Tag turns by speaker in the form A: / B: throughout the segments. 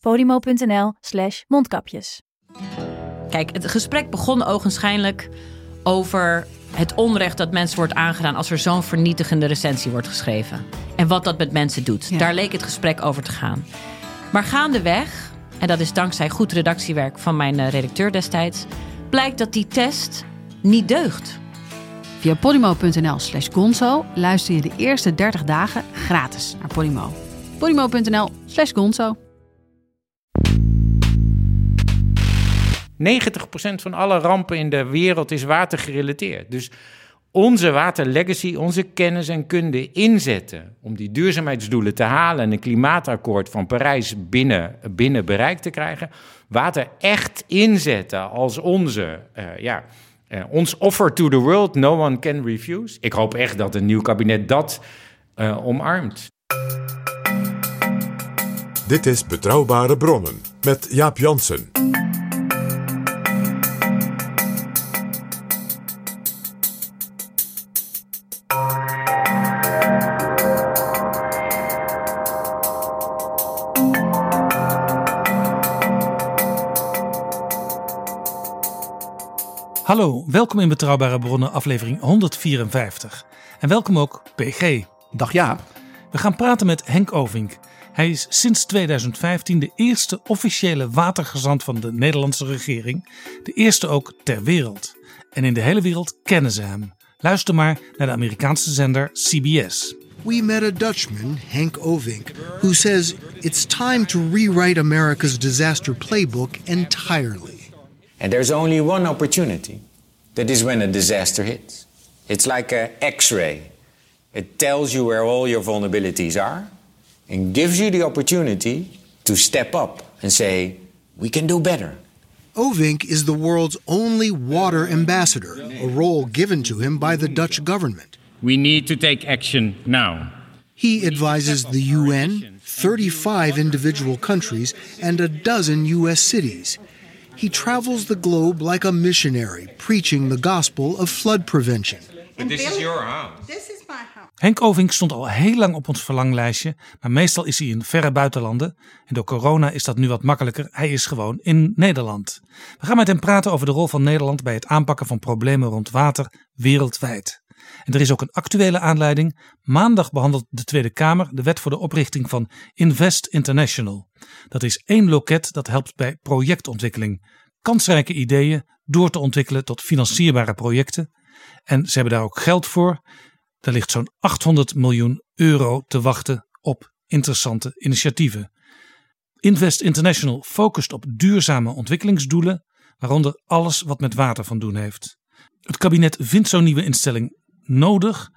A: podimo.nl slash mondkapjes.
B: Kijk, het gesprek begon ogenschijnlijk over het onrecht dat mensen wordt aangedaan als er zo'n vernietigende recensie wordt geschreven. En wat dat met mensen doet. Daar leek het gesprek over te gaan. Maar gaandeweg, en dat is dankzij goed redactiewerk van mijn eh, redacteur destijds, blijkt dat die test niet deugt.
C: Via polymo.nl slash gonzo luister je de eerste 30 dagen gratis naar Polymo. polymo.nl slash gonzo.
D: 90% van alle rampen in de wereld is watergerelateerd. Dus onze waterlegacy, onze kennis en kunde inzetten om die duurzaamheidsdoelen te halen en een klimaatakkoord van Parijs binnen, binnen bereik te krijgen. Water echt inzetten als onze, uh, ja, uh, ons offer to the world, no one can refuse. Ik hoop echt dat een nieuw kabinet dat uh, omarmt.
E: Dit is Betrouwbare Bronnen met Jaap Jansen.
F: Hallo, welkom in Betrouwbare Bronnen, aflevering 154. En welkom ook PG.
G: Dag ja.
F: We gaan praten met Henk Ovink. Hij is sinds 2015 de eerste officiële watergezant van de Nederlandse regering. De eerste ook ter wereld. En in de hele wereld kennen ze hem. Luister maar naar de Amerikaanse zender CBS.
H: We met a Dutchman, Henk Ovink, who says it's time to rewrite America's disaster playbook entirely.
I: And there's only one opportunity. That is when a disaster hits. It's like an x ray. It tells you where all your vulnerabilities are and gives you the opportunity to step up and say, we can do better.
H: Ovink is the world's only water ambassador, a role given to him by the Dutch government.
J: We need to take action now.
H: He advises the UN, 35 individual countries, and a dozen U.S. cities. He travels the globe like a missionary, preaching the gospel of flood prevention.
I: But this is your house.
K: This is my house.
F: Henk Ovink stond al heel lang op ons verlanglijstje, maar meestal is hij in verre buitenlanden. En door corona is dat nu wat makkelijker. Hij is gewoon in Nederland. We gaan met hem praten over de rol van Nederland bij het aanpakken van problemen rond water wereldwijd. En er is ook een actuele aanleiding. Maandag behandelt de Tweede Kamer de wet voor de oprichting van Invest International. Dat is één loket dat helpt bij projectontwikkeling. Kansrijke ideeën door te ontwikkelen tot financierbare projecten. En ze hebben daar ook geld voor. Er ligt zo'n 800 miljoen euro te wachten op interessante initiatieven. Invest International focust op duurzame ontwikkelingsdoelen, waaronder alles wat met water van doen heeft. Het kabinet vindt zo'n nieuwe instelling nodig,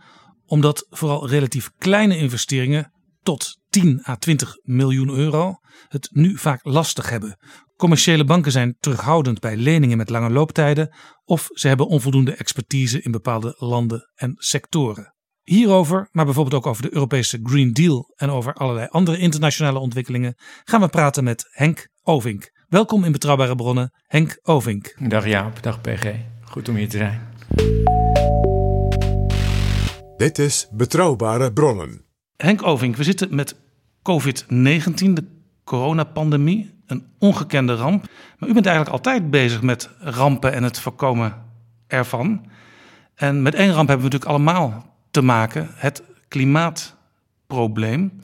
F: omdat vooral relatief kleine investeringen tot 10 à 20 miljoen euro het nu vaak lastig hebben. Commerciële banken zijn terughoudend bij leningen met lange looptijden of ze hebben onvoldoende expertise in bepaalde landen en sectoren. Hierover, maar bijvoorbeeld ook over de Europese Green Deal en over allerlei andere internationale ontwikkelingen, gaan we praten met Henk Ovink. Welkom in Betrouwbare Bronnen, Henk Ovink.
D: Dag Jaap, dag PG. Goed om hier te zijn.
E: Dit is Betrouwbare Bronnen.
F: Henk Ovink, we zitten met COVID-19, de coronapandemie, een ongekende ramp. Maar u bent eigenlijk altijd bezig met rampen en het voorkomen ervan. En met één ramp hebben we natuurlijk allemaal te maken, het klimaatprobleem.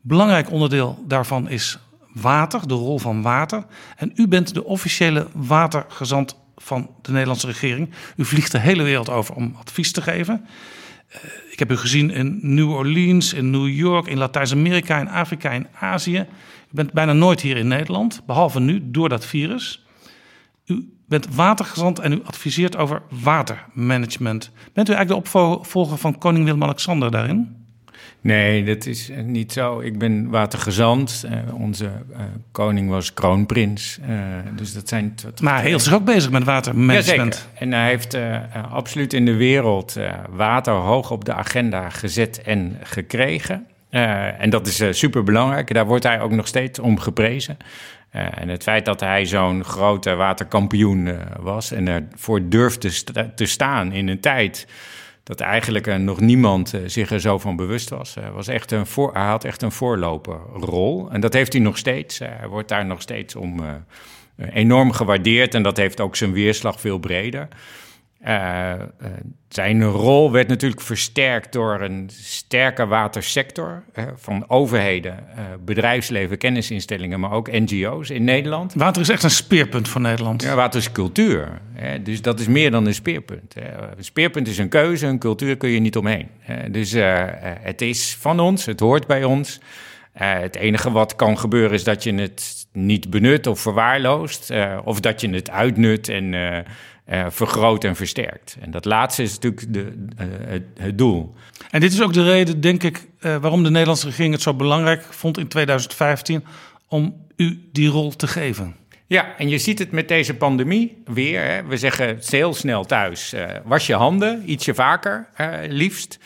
F: Belangrijk onderdeel daarvan is water, de rol van water. En u bent de officiële watergezant van de Nederlandse regering. U vliegt de hele wereld over om advies te geven. Uh, ik heb u gezien in New Orleans, in New York, in Latijns-Amerika, in Afrika, in Azië. U bent bijna nooit hier in Nederland, behalve nu door dat virus. U bent watergezant en u adviseert over watermanagement. Bent u eigenlijk de opvolger van koning Willem-Alexander daarin?
D: Nee, dat is niet zo. Ik ben watergezant. Uh, onze uh, koning was kroonprins. Uh, dus dat zijn.
F: Maar hij zich ook bezig met watermanagement.
D: Jazeker. En hij heeft absoluut in de wereld water hoog op de agenda gezet en gekregen. en dat is super belangrijk. Daar wordt hij ook nog steeds om geprezen. en het feit dat hij zo'n grote waterkampioen was en ervoor durfde te staan in een tijd dat eigenlijk uh, nog niemand uh, zich er zo van bewust was. Uh, was echt een voor, hij had echt een voorloperrol. En dat heeft hij nog steeds. hij wordt daar nog steeds om enorm gewaardeerd. En dat heeft ook zijn weerslag veel breder. Uh, zijn rol werd natuurlijk versterkt door een sterke watersector van overheden, uh, bedrijfsleven, kennisinstellingen, maar ook NGO's in Nederland.
F: Water is echt een speerpunt voor Nederland.
D: Ja, water is cultuur. Hè, dus dat is meer dan een speerpunt. Hè. Een speerpunt is een keuze, een cultuur kun je niet omheen. Dus het is van ons, het hoort bij ons. het enige wat kan gebeuren is dat je het niet benut of verwaarloost, of dat je het uitnut en uh, vergroot en versterkt. En dat laatste is natuurlijk de, uh, het, het, doel.
F: En dit is ook de reden, denk ik, uh, waarom de Nederlandse regering het zo belangrijk vond in 2015 om u die rol te geven.
D: Ja, en je ziet het met deze pandemie weer. Hè. We zeggen heel snel thuis: was je handen ietsje vaker, liefst.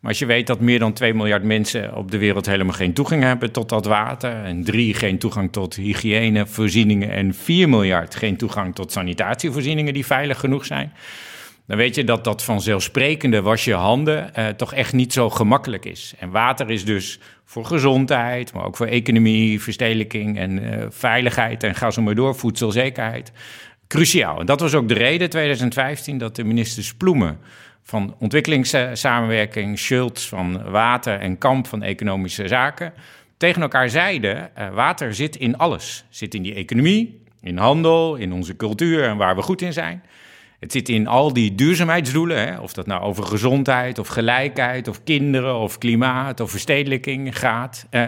D: Maar als je weet dat meer dan 2 miljard mensen op de wereld helemaal geen toegang hebben tot dat water, en 3 geen toegang tot hygiënevoorzieningen en 4 miljard geen toegang tot sanitatievoorzieningen die veilig genoeg zijn, dan weet je dat dat vanzelfsprekende was je handen eh, toch echt niet zo gemakkelijk is. En water is dus voor gezondheid, maar ook voor economie, verstedelijking en uh, veiligheid en ga zo maar door, voedselzekerheid, cruciaal. En dat was ook de reden 2015 dat de minister Sploemen van ontwikkelingssamenwerking, Schultz van water en Kamp van economische zaken, tegen elkaar zeiden: uh, water zit in alles. Zit in die economie, in handel, in onze cultuur en waar we goed in zijn. Het zit in al die duurzaamheidsdoelen, hè, of dat nou over gezondheid of gelijkheid of kinderen of klimaat of verstedelijking gaat. Uh,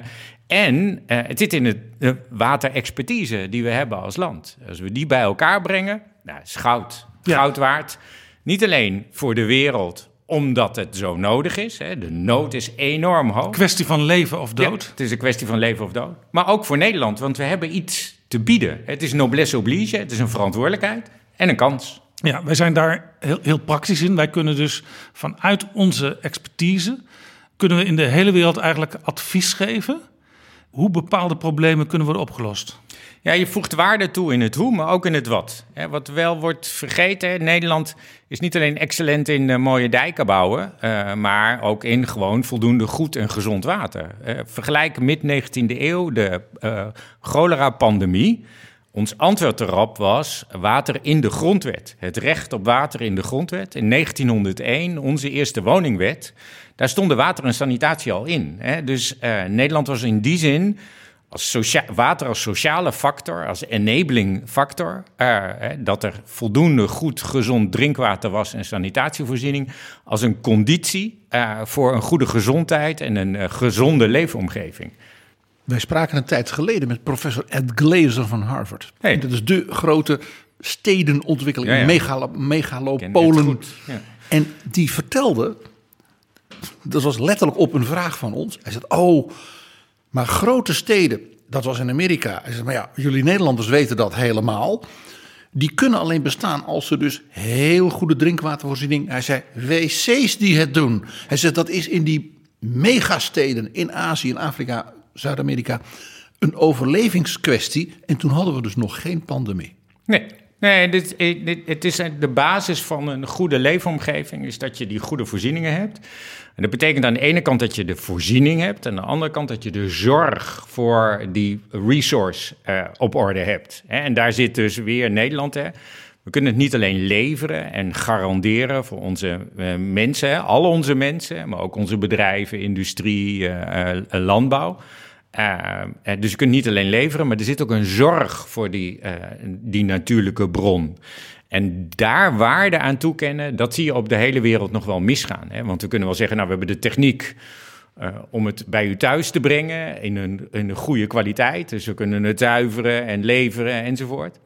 D: en uh, het zit in de waterexpertise die we hebben als land. Als we die bij elkaar brengen, nou, is goud, goud waard. Niet alleen voor de wereld, omdat het zo nodig is. Hè. De nood is enorm hoog.
F: Kwestie van leven of dood.
D: het is een kwestie van leven of dood. Maar ook voor Nederland, want we hebben iets te bieden. Het is noblesse oblige, het is een verantwoordelijkheid en een kans.
F: Ja, wij zijn daar heel, heel praktisch in. Wij kunnen dus vanuit onze expertise... kunnen we in de hele wereld eigenlijk advies geven... hoe bepaalde problemen kunnen worden opgelost.
D: Ja, je voegt waarde toe in het hoe, maar ook in het wat. Wat wel wordt vergeten, Nederland is niet alleen excellent in uh, mooie dijken bouwen, uh, maar ook in gewoon voldoende goed en gezond water. Uh, vergelijk mid-19e eeuw de cholera-pandemie. Ons antwoord erop was water in de grondwet. Het recht op water in de grondwet. In 1901, onze eerste woningwet, daar stonden water en sanitatie al in. Dus Nederland was in die zin als water als sociale factor, als enabling factor, uh, dat er voldoende goed gezond drinkwater was en sanitatievoorziening, als een conditie uh, voor een goede gezondheid en een uh, gezonde leefomgeving.
G: Wij spraken een tijd geleden met professor Ed Glazer van Harvard. Hey. Dat is de grote stedenontwikkeling, ja, ja. Megalo megalopolen. Ja. En die vertelde, dat was letterlijk op een vraag van ons. Hij zei, oh maar grote steden, dat was in Amerika. Hij zei, maar ja, jullie Nederlanders weten dat helemaal. Die kunnen alleen bestaan als ze dus heel goede drinkwatervoorziening. Hij zei, wc's die het doen. Hij zei, dat is in die megasteden in Azië, in Afrika, Zuid-Amerika een overlevingskwestie. En toen hadden we dus nog geen pandemie.
D: Nee, Nee, dit, het is de basis van een goede leefomgeving, is dat je die goede voorzieningen hebt. En dat betekent aan de ene kant dat je de voorziening hebt, en aan de andere kant dat je de zorg voor die resource uh, op orde hebt. En daar zit dus weer Nederland. Hè. We kunnen het niet alleen leveren en garanderen voor onze uh, mensen, al onze mensen, maar ook onze bedrijven, industrie, landbouw. Uh, dus je kunt niet alleen leveren, maar er zit ook een zorg voor die, uh, die natuurlijke bron. En daar waarde aan toekennen, dat zie je op de hele wereld nog wel misgaan. Hè? Want we kunnen wel zeggen, nou, we hebben de techniek om het bij u thuis te brengen in een, in een goede kwaliteit. Dus we kunnen het zuiveren en leveren enzovoort.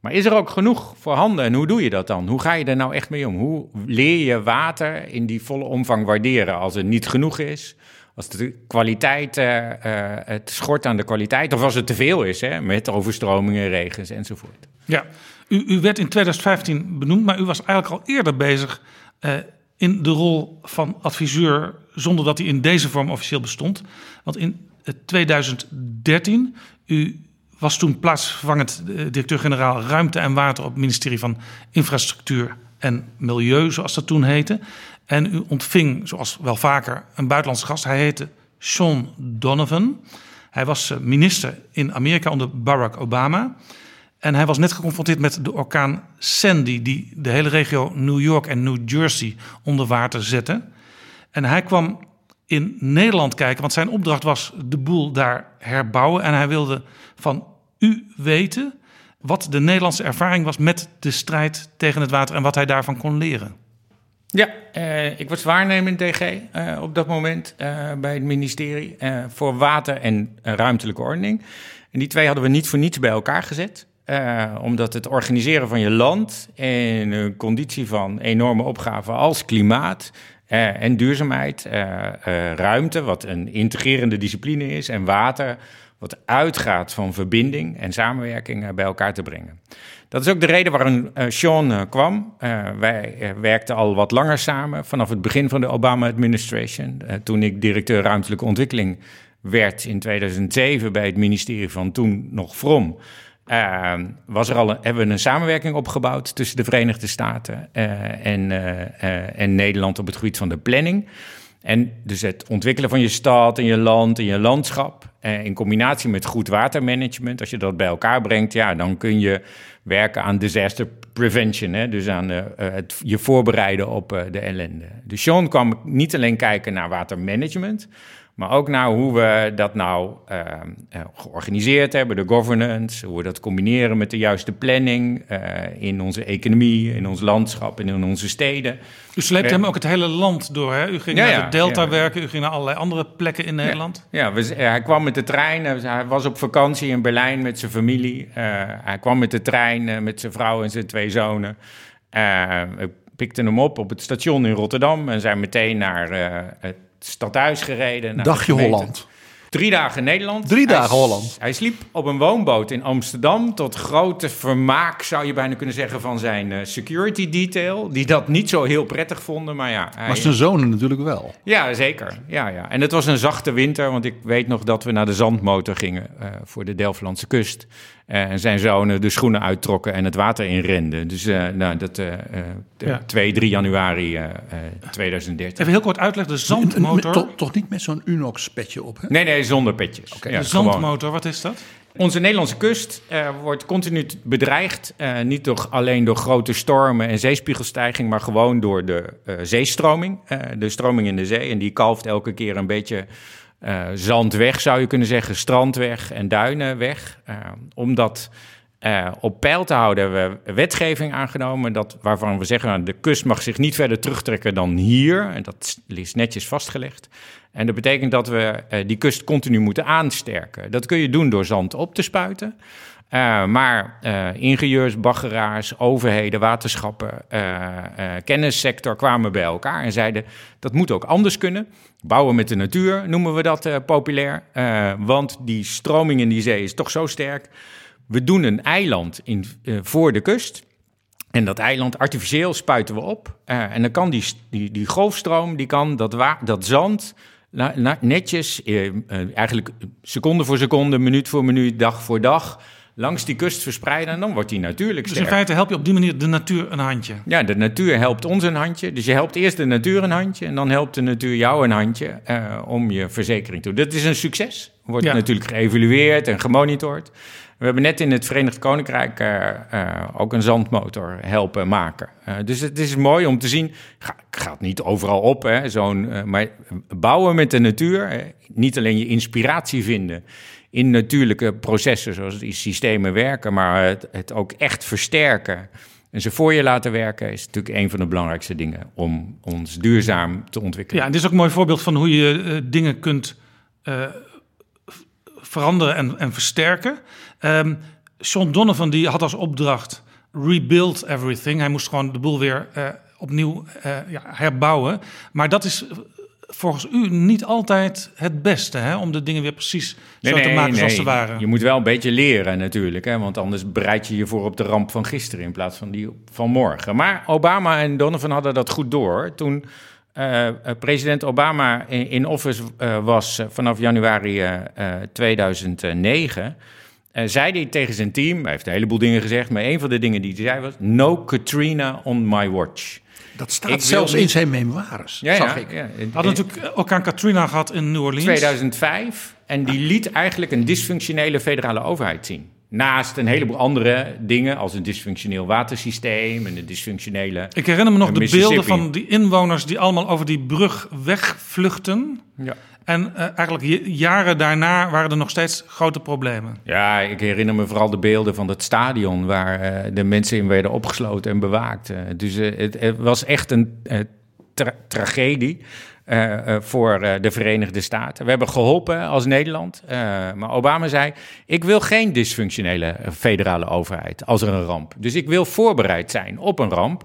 D: Maar is er ook genoeg voorhanden en hoe doe je dat dan? Hoe ga je er nou echt mee om? Hoe leer je water in die volle omvang waarderen als het niet genoeg is? Als de kwaliteit, het schort aan de kwaliteit, of als het te veel is, hè, met overstromingen, regens enzovoort.
F: Ja, u, u werd in 2015 benoemd, maar u was eigenlijk al eerder bezig in de rol van adviseur, zonder dat hij in deze vorm officieel bestond. Want in 2013, u was toen plaatsvervangend eh, directeur-generaal Ruimte en Water op het ministerie van Infrastructuur en Milieu, zoals dat toen heette. En u ontving, zoals wel vaker, een buitenlandse gast. Hij heette Sean Donovan. Hij was eh, minister in Amerika onder Barack Obama. En hij was net geconfronteerd met de orkaan Sandy, die de hele regio New York en New Jersey onder water zette. En hij kwam in Nederland kijken, want zijn opdracht was de boel daar herbouwen. En hij wilde van u weten wat de Nederlandse ervaring was met de strijd tegen het water en wat hij daarvan kon leren.
D: Ja, eh, ik was waarnemend DG eh, op dat moment eh, bij het ministerie voor water en ruimtelijke ordening. En die twee hadden we niet voor niets bij elkaar gezet. Omdat het organiseren van je land in een conditie van enorme opgaven als klimaat en duurzaamheid, ruimte, wat een integrerende discipline is, en water, wat uitgaat van verbinding en samenwerking bij elkaar te brengen. Dat is ook de reden waarom Sean kwam. wij werkten al wat langer samen, vanaf het begin van de Obama-administration. toen ik directeur ruimtelijke ontwikkeling werd in 2007 bij het ministerie van toen nog From. Uh, was er al een, hebben we een samenwerking opgebouwd tussen de Verenigde Staten en, en Nederland op het gebied van de planning. En dus het ontwikkelen van je stad en je land en je landschap. In combinatie met goed watermanagement. Als je dat bij elkaar brengt, ja, dan kun je werken aan disaster prevention. Hè? Dus aan het je voorbereiden op de ellende. Dus Sean kwam niet alleen kijken naar watermanagement. Maar ook naar hoe we dat nou uh, georganiseerd hebben, de governance, hoe we dat combineren met de juiste planning uh, in onze economie, in ons landschap en in onze steden.
F: U sleept hem ook het hele land door, hè? U ging ja, naar de Delta werken, u ging naar allerlei andere plekken in Nederland.
D: Ja, we, hij kwam met de trein, hij was op vakantie in Berlijn met zijn familie. hij kwam met de trein met zijn vrouw en zijn twee zonen. ik pikte hem op op het station in Rotterdam en zijn meteen naar het stadhuis gereden.
G: Dagje Holland.
D: Drie dagen Nederland.
G: Drie dagen Holland.
D: Hij sliep op een woonboot in Amsterdam. Tot grote vermaak, zou je bijna kunnen zeggen, van zijn uh, security detail. Die dat niet zo heel prettig vonden. Maar ja.
G: Hij, maar zijn zonen natuurlijk wel.
D: Ja, zeker. Ja, ja. En het was een zachte winter. Want ik weet nog dat we naar de zandmotor gingen uh, voor de Delftlandse kust. Uh, en zijn zonen de schoenen uittrokken en het water inrenden. Dus uh, nou, dat uh, ja. 2, 3 januari 2013.
F: Even heel kort uitleggen, de zandmotor...
G: Toch, toch niet met zo'n Unox-petje op, hè?
D: Nee, nee, zonder petjes.
F: Okay. Ja, de zandmotor, gewoon. wat is dat?
D: Onze Nederlandse kust uh, wordt continu bedreigd. Uh, niet door, alleen door grote stormen en zeespiegelstijging, maar gewoon door de uh, zeestroming. de stroming in de zee. En die kalft elke keer een beetje uh, zand weg, zou je kunnen zeggen, strand weg en duinen weg. Uh, om dat uh, op peil te houden hebben we wetgeving aangenomen dat, waarvan we zeggen, nou, de kust mag zich niet verder terugtrekken dan hier. En dat is netjes vastgelegd. En dat betekent dat we die kust continu moeten aansterken. Dat kun je doen door zand op te spuiten. Uh, maar uh, ingenieurs, baggeraars, overheden, waterschappen, uh, kennissector kwamen bij elkaar en zeiden dat moet ook anders kunnen. Bouwen met de natuur noemen we dat populair, want die stroming in die zee is toch zo sterk. We doen een eiland in, voor de kust. En dat eiland artificieel spuiten we op. en dan kan die, die, die golfstroom, die kan dat, dat zand netjes, eigenlijk seconde voor seconde, minuut voor minuut, dag voor dag langs die kust verspreiden en dan wordt die natuurlijk sterk.
F: Dus in feite help je op die manier de natuur een handje?
D: Ja, de natuur helpt ons een handje. Dus je helpt eerst de natuur een handje en dan helpt de natuur jou een handje uh, om je verzekering te doen. Dat is een succes. Wordt ja. natuurlijk geëvalueerd en gemonitord. We hebben net in het Verenigd Koninkrijk uh, uh, ook een zandmotor helpen maken. Uh, dus het is mooi om te zien. Ga, gaat niet overal op, hè, zo'n, maar bouwen met de natuur. niet alleen je inspiratie vinden in natuurlijke processen, zoals die systemen werken, maar het, het ook echt versterken en ze voor je laten werken is natuurlijk een van de belangrijkste dingen om ons duurzaam te ontwikkelen.
F: Ja, en dit is ook een mooi voorbeeld van hoe je uh, dingen kunt uh, veranderen en, en versterken. Um, Sean Donovan die had als opdracht rebuild everything. Hij moest gewoon de boel weer uh, opnieuw ja, herbouwen. Maar dat is volgens u niet altijd het beste hè, om de dingen weer precies zo te maken zoals ze waren.
D: Je moet wel een beetje leren natuurlijk, hè, want anders bereid je je voor op de ramp van gisteren in plaats van die van morgen. Maar Obama en Donovan hadden dat goed door. Toen uh, president Obama in, in office uh, was vanaf januari 2009 uh, zei hij tegen zijn team, hij heeft een heleboel dingen gezegd, maar een van de dingen die hij zei was: No Katrina on my watch.
G: Dat staat zelfs in zijn memoires, ja, zag ik. Ja.
F: Had natuurlijk ook aan Katrina gehad in New Orleans.
D: 2005. En die liet eigenlijk een dysfunctionele federale overheid zien. Naast een heleboel andere dingen, als een dysfunctioneel watersysteem en een dysfunctionele.
F: Ik herinner me nog de beelden van die inwoners die allemaal over die brug wegvluchten. Ja. En uh, eigenlijk jaren daarna waren er nog steeds grote problemen.
D: Ja, ik herinner me vooral de beelden van het stadion waar uh, de mensen in werden opgesloten en bewaakt. Uh, dus het, was echt een tra tragedie. Voor de Verenigde Staten. We hebben geholpen als Nederland. Maar Obama zei: Ik wil geen dysfunctionele federale overheid als er een ramp. Dus ik wil voorbereid zijn op een ramp.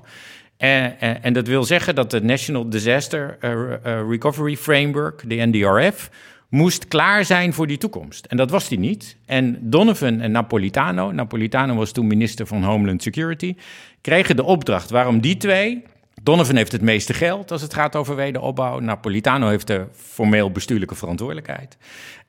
D: En, en, dat wil zeggen dat de National Disaster uh, uh, Recovery Framework, de NDRF, moest klaar zijn voor die toekomst. En dat was die niet. En Donovan en Napolitano, Napolitano was toen minister van Homeland Security, kregen de opdracht waarom die twee Donovan heeft het meeste geld als het gaat over wederopbouw. Napolitano heeft de formeel bestuurlijke verantwoordelijkheid.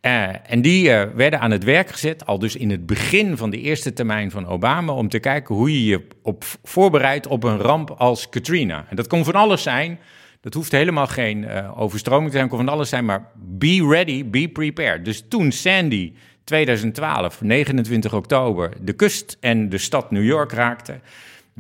D: Uh, en die uh, werden aan het werk gezet, al dus in het begin van de eerste termijn van Obama, om te kijken hoe je je op voorbereidt op een ramp als Katrina. En dat kon van alles zijn. Dat hoeft helemaal geen uh, overstroming te zijn, kon van alles zijn, maar be ready, be prepared. Dus toen Sandy 2012, 29 oktober, de kust en de stad New York raakte,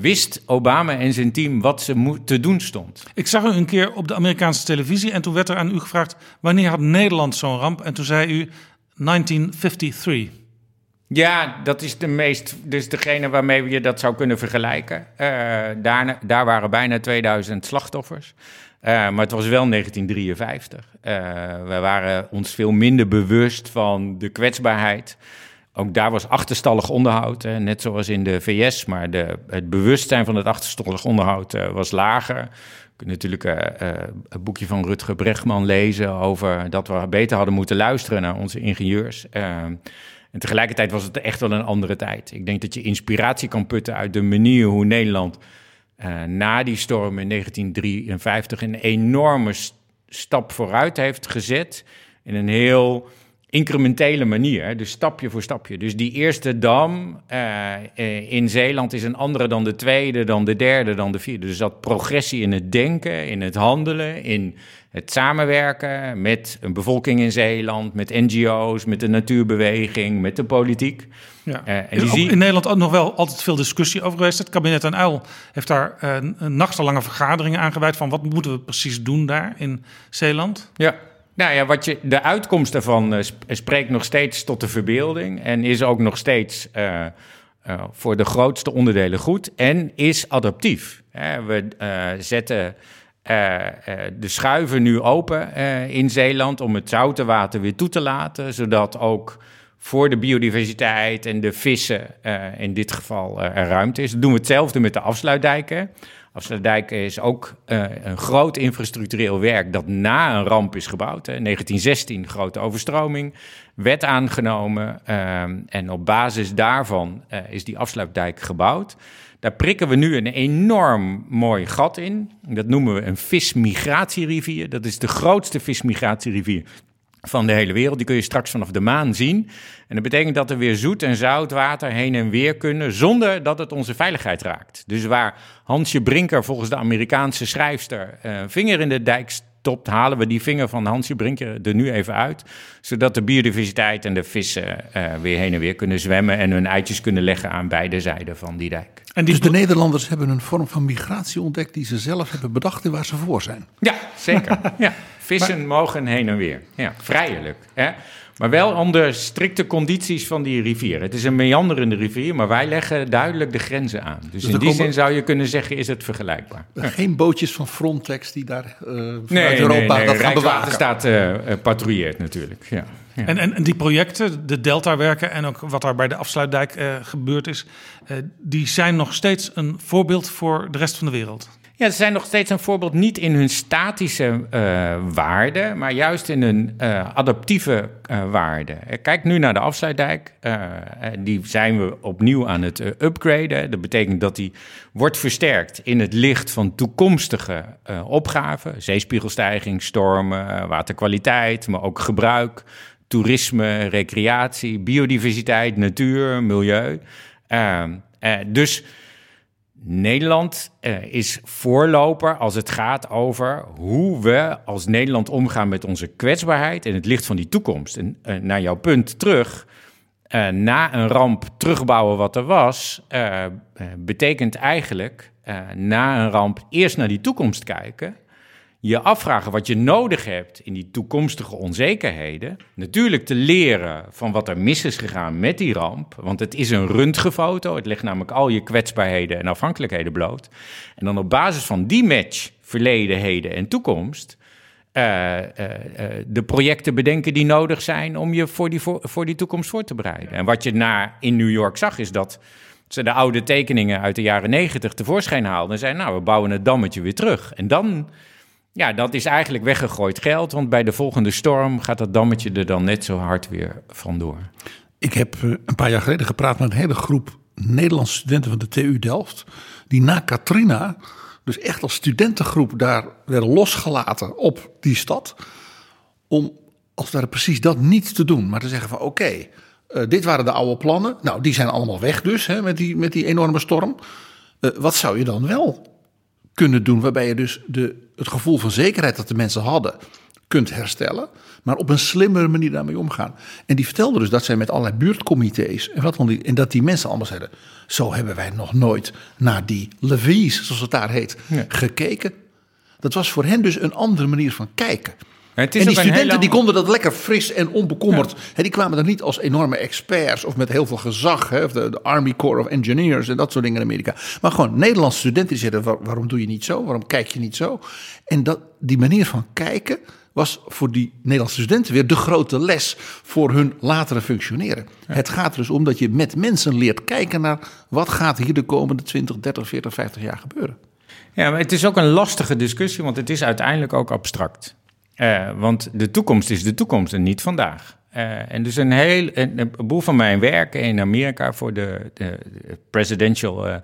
D: wist Obama en zijn team wat ze te doen stond.
F: Ik zag u een keer op de Amerikaanse televisie en toen werd er aan u gevraagd... wanneer had Nederland zo'n ramp? En toen zei u 1953.
D: Ja, dat is de meest, dus degene waarmee je dat zou kunnen vergelijken. Uh, daar, daar waren bijna 2000 slachtoffers. Uh, maar het was wel 1953. Uh, we waren ons veel minder bewust van de kwetsbaarheid ook daar was achterstallig onderhoud, hè, net zoals in de VS, maar de, het bewustzijn van het achterstallig onderhoud uh, was lager. Je kunt natuurlijk uh, uh, het boekje van Rutger Bregman lezen over dat we beter hadden moeten luisteren naar onze ingenieurs. en tegelijkertijd was het echt wel een andere tijd. Ik denk dat je inspiratie kan putten uit de manier hoe Nederland na die storm in 1953 een enorme stap vooruit heeft gezet in een heel incrementele manier, dus stapje voor stapje. Dus die eerste dam uh, in Zeeland is een andere dan de tweede, dan de derde, dan de vierde. Dus dat progressie in het denken, in het handelen, in het samenwerken met een bevolking in Zeeland, met NGO's, met de natuurbeweging, met de politiek.
F: Ja. Uh, en is in Nederland ook nog wel altijd veel discussie over geweest. Het kabinet en Uil heeft daar uh, nachtenlange vergaderingen aangeweid van wat moeten we precies doen daar in Zeeland.
D: Ja. Nou ja, wat je, de uitkomst daarvan uh, spreekt nog steeds tot de verbeelding en is ook nog steeds uh, voor de grootste onderdelen goed en is adaptief. we zetten de schuiven nu open in Zeeland om het zoute water weer toe te laten, zodat ook voor de biodiversiteit en de vissen in dit geval er ruimte is. Dan doen we hetzelfde met de afsluitdijken. Afsluitdijk is ook uh, een groot infrastructureel werk dat na een ramp is gebouwd. Hè. 1916, grote overstroming, wet aangenomen. Uh, en op basis daarvan uh, is die afsluitdijk gebouwd. Daar prikken we nu een enorm mooi gat in. Dat noemen we een vismigratierrivier. Dat is de grootste vismigratierrivier van de hele wereld. Die kun je straks vanaf de maan zien. En dat betekent dat er weer zoet en zout water heen en weer kunnen zonder dat het onze veiligheid raakt. Dus waar Hansje Brinker volgens de Amerikaanse schrijfster uh, vinger in de dijk stopt, halen we die vinger van Hansje Brinker er nu even uit. Zodat de biodiversiteit en de vissen uh, weer heen en weer kunnen zwemmen en hun eitjes kunnen leggen aan beide zijden van die dijk.
G: En dus de Nederlanders hebben een vorm van migratie ontdekt die ze zelf hebben bedacht en waar ze voor zijn.
D: Ja, zeker. ja. Vissen mogen heen en weer. Ja, vrijelijk. Hè? Maar wel onder strikte condities van die rivier. Het is een meanderende rivier, maar wij leggen duidelijk de grenzen aan. Dus, dus in die zin zou je kunnen zeggen, is het vergelijkbaar.
G: Geen bootjes van Frontex die daar uh, vanuit nee, Europa nee, nee. dat gaan bewaken?
D: staat uh, patrouilleert natuurlijk, ja.
F: ja. En, en, die projecten, de Delta-werken en ook wat daar bij de afsluitdijk uh, gebeurd is... die zijn nog steeds een voorbeeld voor de rest van de wereld.
D: Ja, ze zijn nog steeds een voorbeeld niet in hun statische uh, waarde, maar juist in hun uh, adaptieve uh, waarde. Kijk nu naar de afsluitdijk. die zijn we opnieuw aan het upgraden. Dat betekent dat die wordt versterkt in het licht van toekomstige opgaven. Zeespiegelstijging, stormen, waterkwaliteit, maar ook gebruik, toerisme, recreatie, biodiversiteit, natuur, milieu. Dus Nederland uh, is voorloper als het gaat over hoe we als Nederland omgaan met onze kwetsbaarheid in het licht van die toekomst. En uh, naar jouw punt terug, uh, na een ramp terugbouwen wat er was, betekent eigenlijk na een ramp eerst naar die toekomst kijken je afvragen wat je nodig hebt in die toekomstige onzekerheden. Natuurlijk te leren van wat er mis is gegaan met die ramp. Want het is een röntgenfoto. Het legt namelijk al je kwetsbaarheden en afhankelijkheden bloot. En dan op basis van die match, verleden, heden en toekomst. Uh, uh, uh, de projecten bedenken die nodig zijn om je voor die, voor, voor die toekomst voor te bereiden. En wat je na in New York zag, is dat ze de oude tekeningen uit de jaren negentig tevoorschijn haalden en zeiden: Nou, we bouwen het dammetje weer terug. En dan ja, dat is eigenlijk weggegooid geld, want bij de volgende storm gaat dat dammetje er dan net zo hard weer vandoor.
G: Ik heb eh, een paar jaar geleden gepraat met een hele groep Nederlandse studenten van de TU Delft, die na Katrina, dus echt als studentengroep, daar werden losgelaten op die stad, om als het precies dat niet te doen, maar te zeggen van oké, eh, dit waren de oude plannen, nou die zijn allemaal weg dus hè, met, die, met die enorme storm. Uh, wat zou je dan wel kunnen doen. Waarbij je dus de, het gevoel van zekerheid dat de mensen hadden kunt herstellen. Maar op een slimmere manier daarmee omgaan. En die vertelde dus dat zij met allerlei buurtcomité's. En, wat die, en dat die mensen allemaal zeiden. Zo hebben wij nog nooit naar die levies, zoals het daar heet, gekeken. Dat was voor hen dus een andere manier van kijken en die studenten die konden dat lekker fris en onbekommerd. Ja. die kwamen er niet als enorme experts of met heel veel gezag. Of de, Army Corps of Engineers en dat soort dingen in Amerika. Maar gewoon Nederlandse studenten die zeiden: waarom doe je niet zo? Waarom kijk je niet zo? En dat, die manier van kijken was voor die Nederlandse studenten weer de grote les voor hun latere functioneren. Het gaat er dus om dat je met mensen leert kijken naar wat gaat hier de komende 20, 30, 40, 50 jaar gebeuren.
D: Ja, maar het is ook een lastige discussie, want het is uiteindelijk ook abstract. Uh, want de toekomst is de toekomst en niet vandaag. Uh, en dus een heel een, een boel van mijn werk in Amerika voor de, de Presidential uh,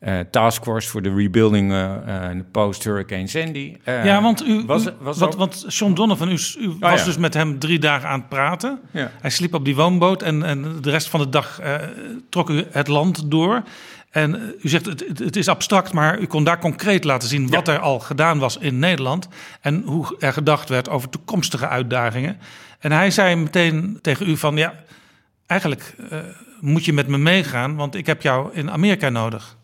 D: uh, Task Force voor de Rebuilding Post-Hurricane Sandy.
F: ja, want u, was, was wat, want John Donovan, u, u oh, was dus met hem drie dagen aan het praten. Ja. Hij sliep op die woonboot en, en de rest van de dag trok u het land door. En eh, u zegt het, het, is abstract, maar u kon daar concreet laten zien wat er al gedaan was in Nederland. En hoe er gedacht werd over toekomstige uitdagingen. En hij zei meteen tegen u van ja, eigenlijk uh, moet je met me meegaan, want ik heb jou in Amerika nodig.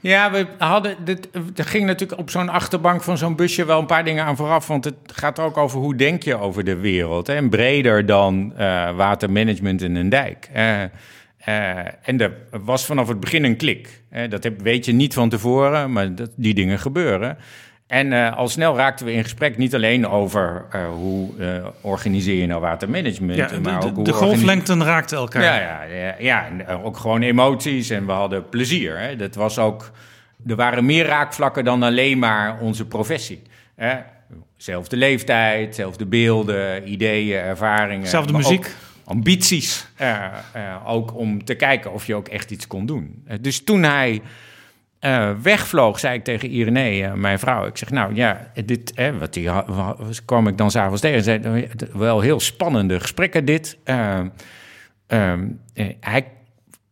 D: Ja, we hadden. Dit, er ging natuurlijk op zo'n achterbank van zo'n busje wel een paar dingen aan vooraf. Want het gaat ook over hoe denk je over de wereld. Hè? En breder dan uh, watermanagement in een dijk. Uh, uh, en er was vanaf het begin een klik. Uh, dat heb, weet je niet van tevoren, maar dat, die dingen gebeuren. En uh, al snel raakten we in gesprek niet alleen over hoe organiseer je nou watermanagement.
F: Ja, maar de, ook hoe de golflengten raakten elkaar.
D: Ja, ja, ja, ja, en ook gewoon emoties en we hadden plezier. Hè. Dat was ook, er waren meer raakvlakken dan alleen maar onze professie. Hè. Zelfde leeftijd, zelfde beelden, ideeën, ervaringen.
F: Zelfde muziek
D: ambities. Ook om te kijken of je ook echt iets kon doen. Uh, dus toen hij wegvloog, zei ik tegen Irene, mijn vrouw. Ik zeg, nou ja, dit, wat die, kwam ik dan s'avonds tegen. Zei, wel heel spannende gesprekken dit. Um, hij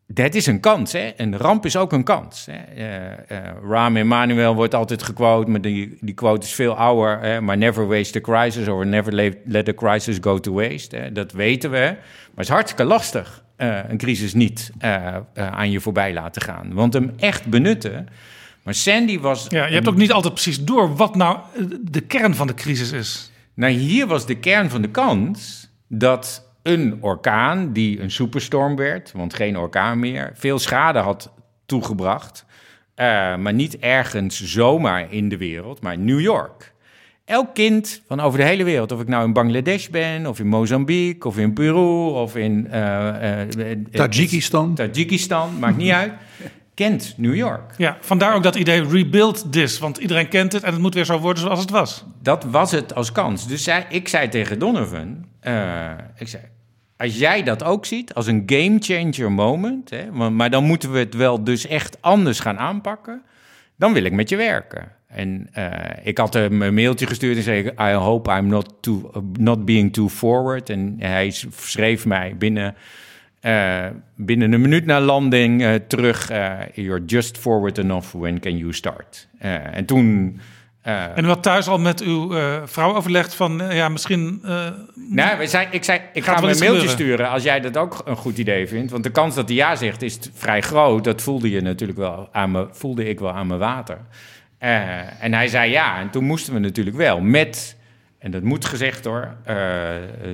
D: dat is een kans. Hè? Een ramp is ook een kans. Hè? Uh, uh, Rahm Emanuel wordt altijd gequote, maar die, die quote is veel ouder. Hè? Maar never waste a crisis or never let the crisis go to waste. Hè? Dat weten we. Maar het is hartstikke lastig uh, een crisis niet aan je voorbij laten gaan. Want hem echt benutten. Maar Sandy was.
F: Ja, je hebt ook niet altijd precies door wat nou de kern van de crisis is.
D: Nou, hier was de kern van de kans dat een orkaan die een superstorm werd, want geen orkaan meer, veel schade had toegebracht. Uh, maar niet ergens zomaar in de wereld, maar New York. Elk kind van over de hele wereld, of ik nou in Bangladesh ben, of in Mozambique, of in Peru, of in uh, uh,
G: Tajikistan.
D: Tajikistan, maakt niet uit. kent New York.
F: Ja, vandaar ook dat idee rebuild this. Want iedereen kent het en het moet weer zo worden zoals het was.
D: Dat was het als kans. Dus zij, ik zei tegen Donovan... Uh, ik zei, als jij dat ook ziet als een game changer moment... Hè, maar dan moeten we het wel dus echt anders gaan aanpakken... dan wil ik met je werken. En uh, ik had hem een mailtje gestuurd en zei... I hope I'm not, too, not being too forward. En hij schreef mij binnen uh, binnen een minuut na landing uh, terug. You're just forward enough. When can you start? en toen.
F: En u had thuis al met uw vrouw overlegd van ja, misschien.
D: nou, we zei, ik zei, ik ga hem een mailtje sturen als jij dat ook een goed idee vindt. Want de kans dat hij ja zegt is vrij groot. Dat voelde je natuurlijk wel aan me, voelde ik wel aan mijn water. en hij zei ja. En toen moesten we natuurlijk wel met en dat moet gezegd hoor,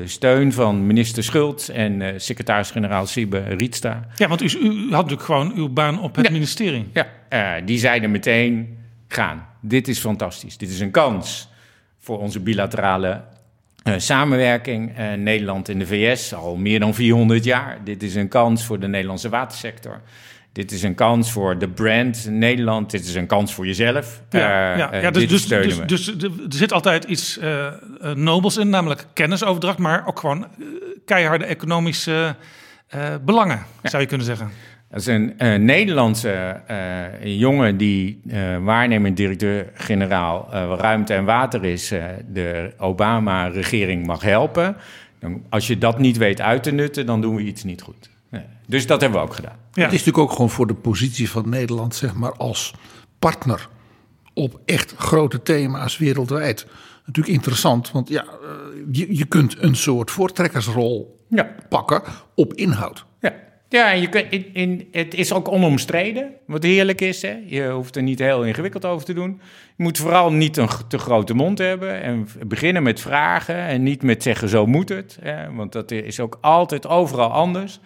D: steun van minister Schultz en secretaris-generaal Siebe Rietsta.
F: Ja, want u, u, had natuurlijk gewoon uw baan op het ministerie.
D: Ja, die zeiden meteen, gaan, dit is fantastisch. Dit is een kans voor onze bilaterale samenwerking. Nederland en de VS al meer dan 400 jaar. Dit is een kans voor de Nederlandse watersector. Dit is een kans voor de brand Nederland. Dit is een kans voor jezelf.
F: Ja, uh, ja, ja dus, dus, dus, dus, er zit altijd iets nobels in, namelijk kennisoverdracht, maar ook gewoon keiharde economische belangen, zou je kunnen zeggen.
D: Dat is een Nederlandse jongen die waarnemend directeur-generaal ruimte en water is, de Obama-regering mag helpen. Dan, als je dat niet weet uit te nutten, dan doen we iets niet goed. Dus dat hebben we ook gedaan.
G: Ja. Het is natuurlijk ook gewoon voor de positie van Nederland, zeg maar, als partner op echt grote thema's wereldwijd. Natuurlijk interessant, want ja, eh, je, je kunt een soort voortrekkersrol ja. pakken op inhoud.
D: Ja, en je kunt, in, in, het is ook onomstreden, wat heerlijk is. Hè? Je hoeft er niet heel ingewikkeld over te doen. Je moet vooral niet een te grote mond hebben en beginnen met vragen en niet met zeggen zo moet het. Hè? Want dat is ook altijd overal anders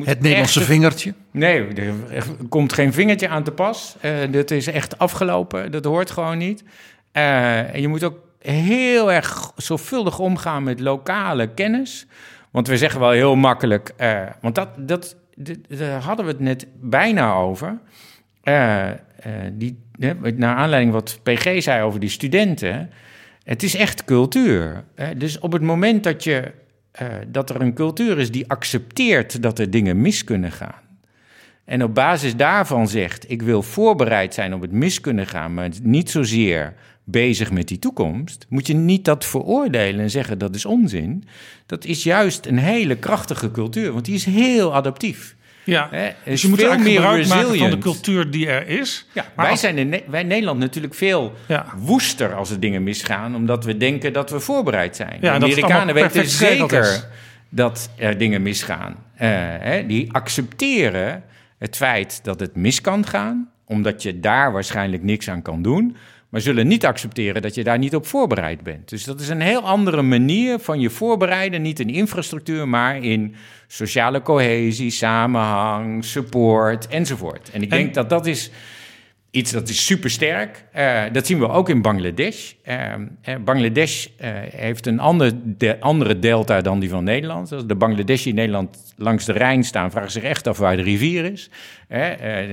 G: het Nederlandse vingertje?
D: Nee, er komt geen vingertje aan te pas. Uh, dat is echt afgelopen. Dat hoort gewoon niet. Uh, je moet ook heel erg zorgvuldig omgaan met lokale kennis. Want we zeggen wel heel makkelijk. Uh, want dat, dat, daar hadden we het net bijna over. die, naar aanleiding wat PG zei over die studenten. Het is echt cultuur. Dus op het moment dat je uh, dat er een cultuur is die accepteert dat er dingen mis kunnen gaan. En op basis daarvan zegt: ik wil voorbereid zijn op het mis kunnen gaan, maar niet zozeer bezig met die toekomst. Moet je niet dat veroordelen en zeggen dat is onzin. Dat is juist een hele krachtige cultuur, want die is heel adaptief.
F: Ja, dus je moet veel meer gebruik maken van de cultuur die er is.
D: Ja, wij zijn in wij Nederland natuurlijk veel woester als er dingen misgaan... omdat we denken dat we voorbereid zijn. Ja, de Amerikanen weten zeker dat er dingen misgaan. Uh, hè, die accepteren het feit dat het mis kan gaan... omdat je daar waarschijnlijk niks aan kan doen maar zullen niet accepteren dat je daar niet op voorbereid bent. Dus dat is een heel andere manier van je voorbereiden, niet in infrastructuur, maar in sociale cohesie, samenhang, support enzovoort. En ik denk dat dat is iets dat is supersterk. Uh, dat zien we ook in Bangladesh. Uh, Bangladesh heeft een ander de, andere delta dan die van Nederland. Als de Bangladeshi in Nederland langs de Rijn staan, vragen zich echt af waar de rivier is.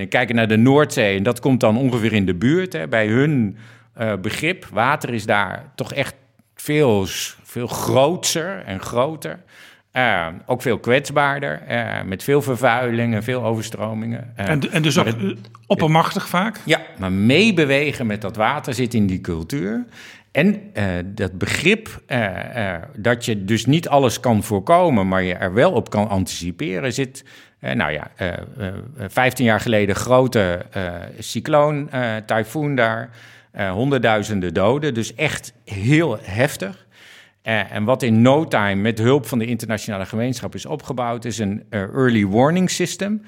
D: kijken naar de Noordzee en dat komt dan ongeveer in de buurt. Bij hun begrip, water is daar toch echt veel, veel groter en groter. Uh, ook veel kwetsbaarder, uh, met veel vervuiling en veel overstromingen.
F: Uh, en, en, dus ook het, oppermachtig vaak?
D: Ja, maar meebewegen met dat water zit in die cultuur. En dat begrip dat je dus niet alles kan voorkomen, maar je er wel op kan anticiperen, zit. nou ja, 15 jaar geleden grote cycloon, tyfoon daar, honderdduizenden doden, dus echt heel heftig. Uh, en wat in no time met hulp van de internationale gemeenschap is opgebouwd, is een uh, early warning system.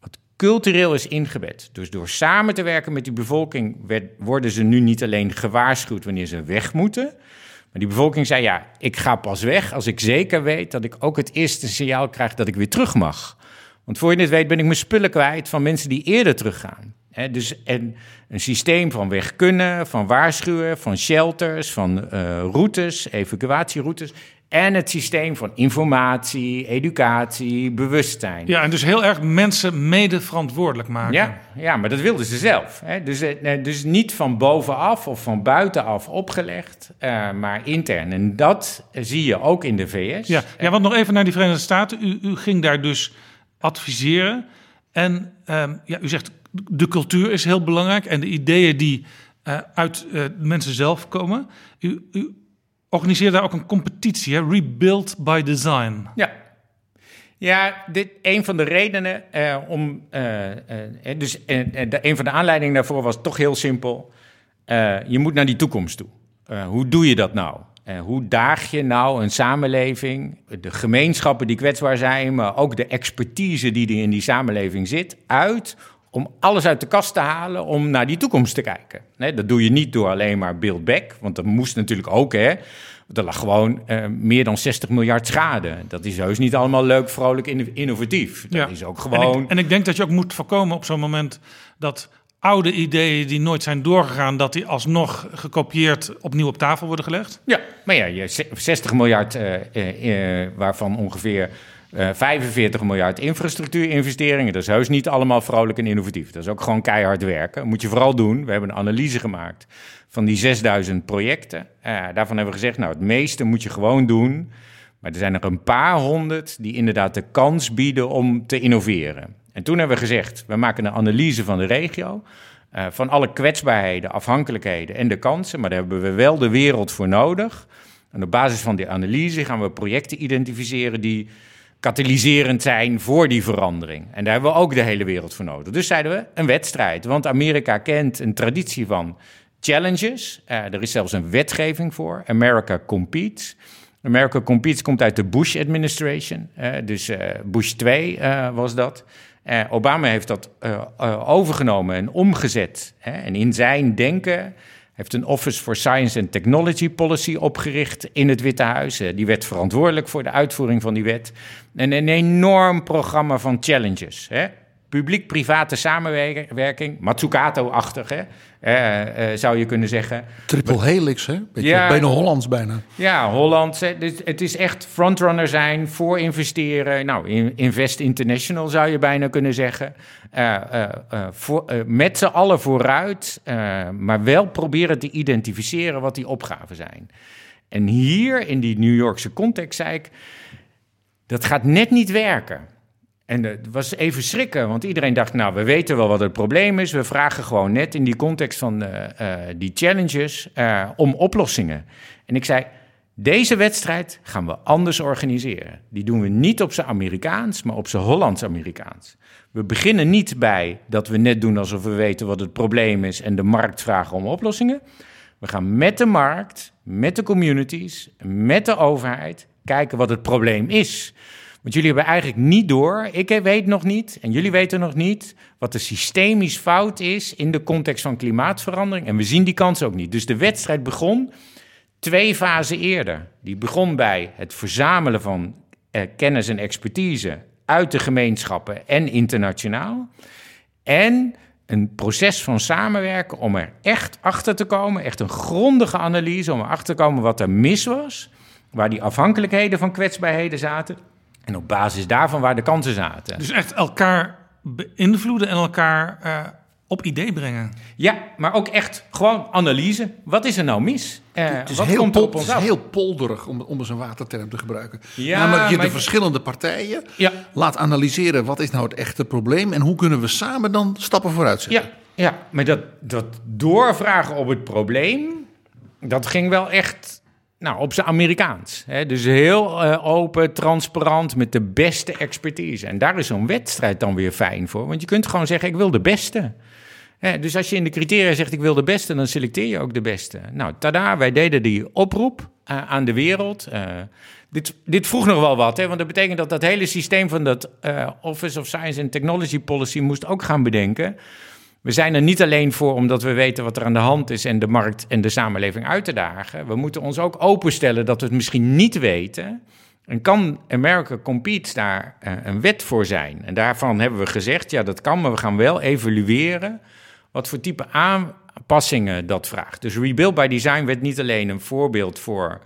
D: Wat cultureel is ingebed. Dus door samen te werken met die bevolking worden ze nu niet alleen gewaarschuwd wanneer ze weg moeten. Maar die bevolking zei: Ja, ik ga pas weg als ik zeker weet dat ik ook het eerste signaal krijg dat ik weer terug mag. Want voor je het weet ben ik mijn spullen kwijt van mensen die eerder teruggaan dus en een systeem van weg kunnen, van waarschuwen, van shelters, van uh, routes, evacuatieroutes. En het systeem van informatie, educatie, bewustzijn.
F: Ja, en dus heel erg mensen mede verantwoordelijk maken.
D: Ja, ja maar dat wilden ze zelf. Hè? Dus, eh, dus niet van bovenaf of van buitenaf opgelegd, uh, maar intern. En dat zie je ook in de VS.
F: Ja, ja want nog even naar die Verenigde Staten. U, u ging daar dus adviseren. En um, ja, u zegt de cultuur is heel belangrijk en de ideeën die uh, uit uh, mensen zelf komen. U, u organiseert daar ook een competitie, hè? Rebuild by Design.
D: Ja. Ja, dit, een van de redenen uh, om. dus de, een van de aanleidingen daarvoor was toch heel simpel. je moet naar die toekomst toe. hoe doe je dat nou? hoe daag je nou een samenleving, de gemeenschappen die kwetsbaar zijn, maar ook de expertise die er in die samenleving zit, uit om alles uit de kast te halen om naar die toekomst te kijken. Nee, dat doe je niet door alleen maar build back, want dat moest natuurlijk ook, hè. Er lag gewoon uh, meer dan 60 miljard schade. Dat is heus niet allemaal leuk, vrolijk, innovatief. Dat ja. is ook gewoon...
F: En ik, en ik denk dat je ook moet voorkomen op zo'n moment dat oude ideeën die nooit zijn doorgegaan, dat die alsnog gekopieerd opnieuw op tafel worden gelegd?
D: Ja, maar ja, je 60 miljard, uh, uh, waarvan ongeveer 45 eh, miljard infrastructuurinvesteringen. Dat is heus niet allemaal vrolijk en innovatief. Dat is ook gewoon keihard werken. moet je vooral doen. We hebben een analyse gemaakt van die 6000 projecten. Uh, daarvan hebben we gezegd, nou, het meeste moet je gewoon doen. Maar er zijn er een paar honderd die inderdaad de kans bieden om te innoveren. En toen hebben we gezegd, we maken een analyse van de regio. Uh, van alle kwetsbaarheden, afhankelijkheden en de kansen. Maar daar hebben we wel de wereld voor nodig. En op basis van die analyse gaan we projecten identificeren die katalyserend zijn voor die verandering. En daar hebben we ook de hele wereld voor nodig. Dus zeiden we een wedstrijd. Want Amerika kent een traditie van challenges. Uh, er is zelfs een wetgeving voor. America Competes. America Competes komt uit de Bush administration. Uh, dus uh, Bush 2 was dat. Obama heeft dat overgenomen en omgezet. en in zijn denken heeft een Office for Science and Technology Policy opgericht in het Witte Huis. Eh, die werd verantwoordelijk voor de uitvoering van die wet. En een enorm programma van challenges. Publiek-private samenwerking, Matsukato-achtig, uh, zou je kunnen zeggen.
G: Triple helix, hè? Beetje ja, bijna Hollands bijna.
D: Ja, Hollands. Dus het is echt frontrunner zijn, voor investeren. Nou, Invest International zou je bijna kunnen zeggen. Uh, voor, met z'n allen vooruit, maar wel proberen te identificeren wat die opgaven zijn. En hier in die New Yorkse context zei ik, dat gaat net niet werken. En het was even schrikken, want iedereen dacht, nou, we weten wel wat het probleem is. We vragen gewoon net in die context van uh, uh, die challenges uh, om oplossingen. En ik zei, deze wedstrijd gaan we anders organiseren. Die doen we niet op zijn Amerikaans, maar op zijn Hollands-Amerikaans. We beginnen niet bij dat we net doen alsof we weten wat het probleem is en de markt vragen om oplossingen. We gaan met de markt, met de communities, met de overheid kijken wat het probleem is. Want jullie hebben eigenlijk niet door, ik weet nog niet en jullie weten nog niet wat de systemisch fout is in de context van klimaatverandering. En we zien die kans ook niet. Dus de wedstrijd begon twee fasen eerder. Die begon bij het verzamelen van eh, kennis en expertise uit de gemeenschappen en internationaal. En een proces van samenwerken om er echt achter te komen, echt een grondige analyse om erachter te komen wat er mis was, waar die afhankelijkheden van kwetsbaarheden zaten en op basis daarvan waar de kansen zaten.
F: Dus echt elkaar beïnvloeden en elkaar uh, op idee brengen.
D: Ja, maar ook echt gewoon analyse. Wat is er nou mis?
G: Uh, het is, wat heel, komt op ons het is heel polderig, om, om eens een waterterm te gebruiken. Ja, Namelijk je de verschillende partijen ja. laat analyseren... wat is nou het echte probleem... en hoe kunnen we samen dan stappen vooruit zetten.
D: Ja, ja maar dat, dat doorvragen op het probleem... dat ging wel echt nou, op zijn Amerikaans. Hè? Dus heel uh, open, transparant, met de beste expertise. En daar is zo'n wedstrijd dan weer fijn voor. Want je kunt gewoon zeggen, ik wil de beste. Hè? Dus als je in de criteria zegt, ik wil de beste, dan selecteer je ook de beste. Nou, tada, wij deden die oproep uh, aan de wereld. Uh, dit, dit, vroeg nog wel wat, hè? want dat betekent dat dat hele systeem van dat Office of Science and Technology Policy moest ook gaan bedenken we zijn er niet alleen voor omdat we weten wat er aan de hand is en de markt en de samenleving uit te dagen. We moeten ons ook openstellen dat we het misschien niet weten. En kan America Compete daar eh, een wet voor zijn? En daarvan hebben we gezegd, ja dat kan, maar we gaan wel evalueren wat voor type aanpassingen dat vraagt. Dus Rebuild by Design werd niet alleen een voorbeeld voor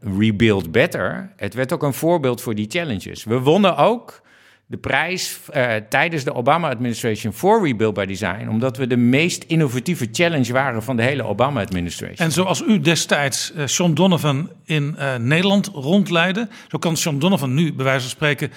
D: Rebuild Better. Het werd ook een voorbeeld voor die challenges. We wonnen ook de prijs uh, tijdens de Obama-administration voor Rebuild by Design, omdat we de meest innovatieve challenge waren van de hele Obama-administration.
F: En zoals u destijds uh, Sean Donovan in uh, Nederland rondleidde, zo kan Sean Donovan nu, bij wijze van spreken,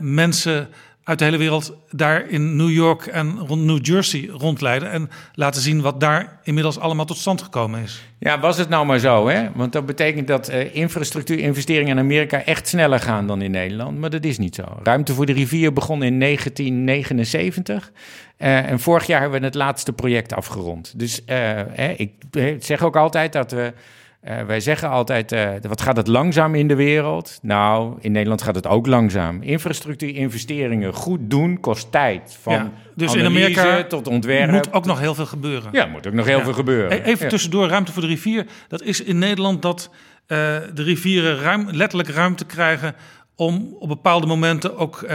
F: mensen uit de hele wereld daar in New York en rond New Jersey rondleiden en laten zien wat daar inmiddels allemaal tot stand gekomen is.
D: Ja, was het nou maar zo, hè? Want dat betekent dat uh, infrastructuurinvesteringen in Amerika echt sneller gaan dan in Nederland. Maar dat is niet zo. Ruimte voor de rivier begon in 1979. Uh, en vorig jaar hebben we het laatste project afgerond. Dus uh, ik zeg ook altijd dat we uh, wij zeggen altijd, uh, wat gaat het langzaam in de wereld? Nou, in Nederland gaat het ook langzaam. Infrastructuurinvesteringen goed doen kost tijd. Van ja, dus in Amerika tot ontwerp.
F: moet ook nog heel veel gebeuren.
D: Ja, moet ook nog heel veel gebeuren.
F: Even ja. tussendoor, ruimte voor de rivier. Dat is in Nederland dat uh, de rivieren ruim, letterlijk ruimte krijgen... om op bepaalde momenten ook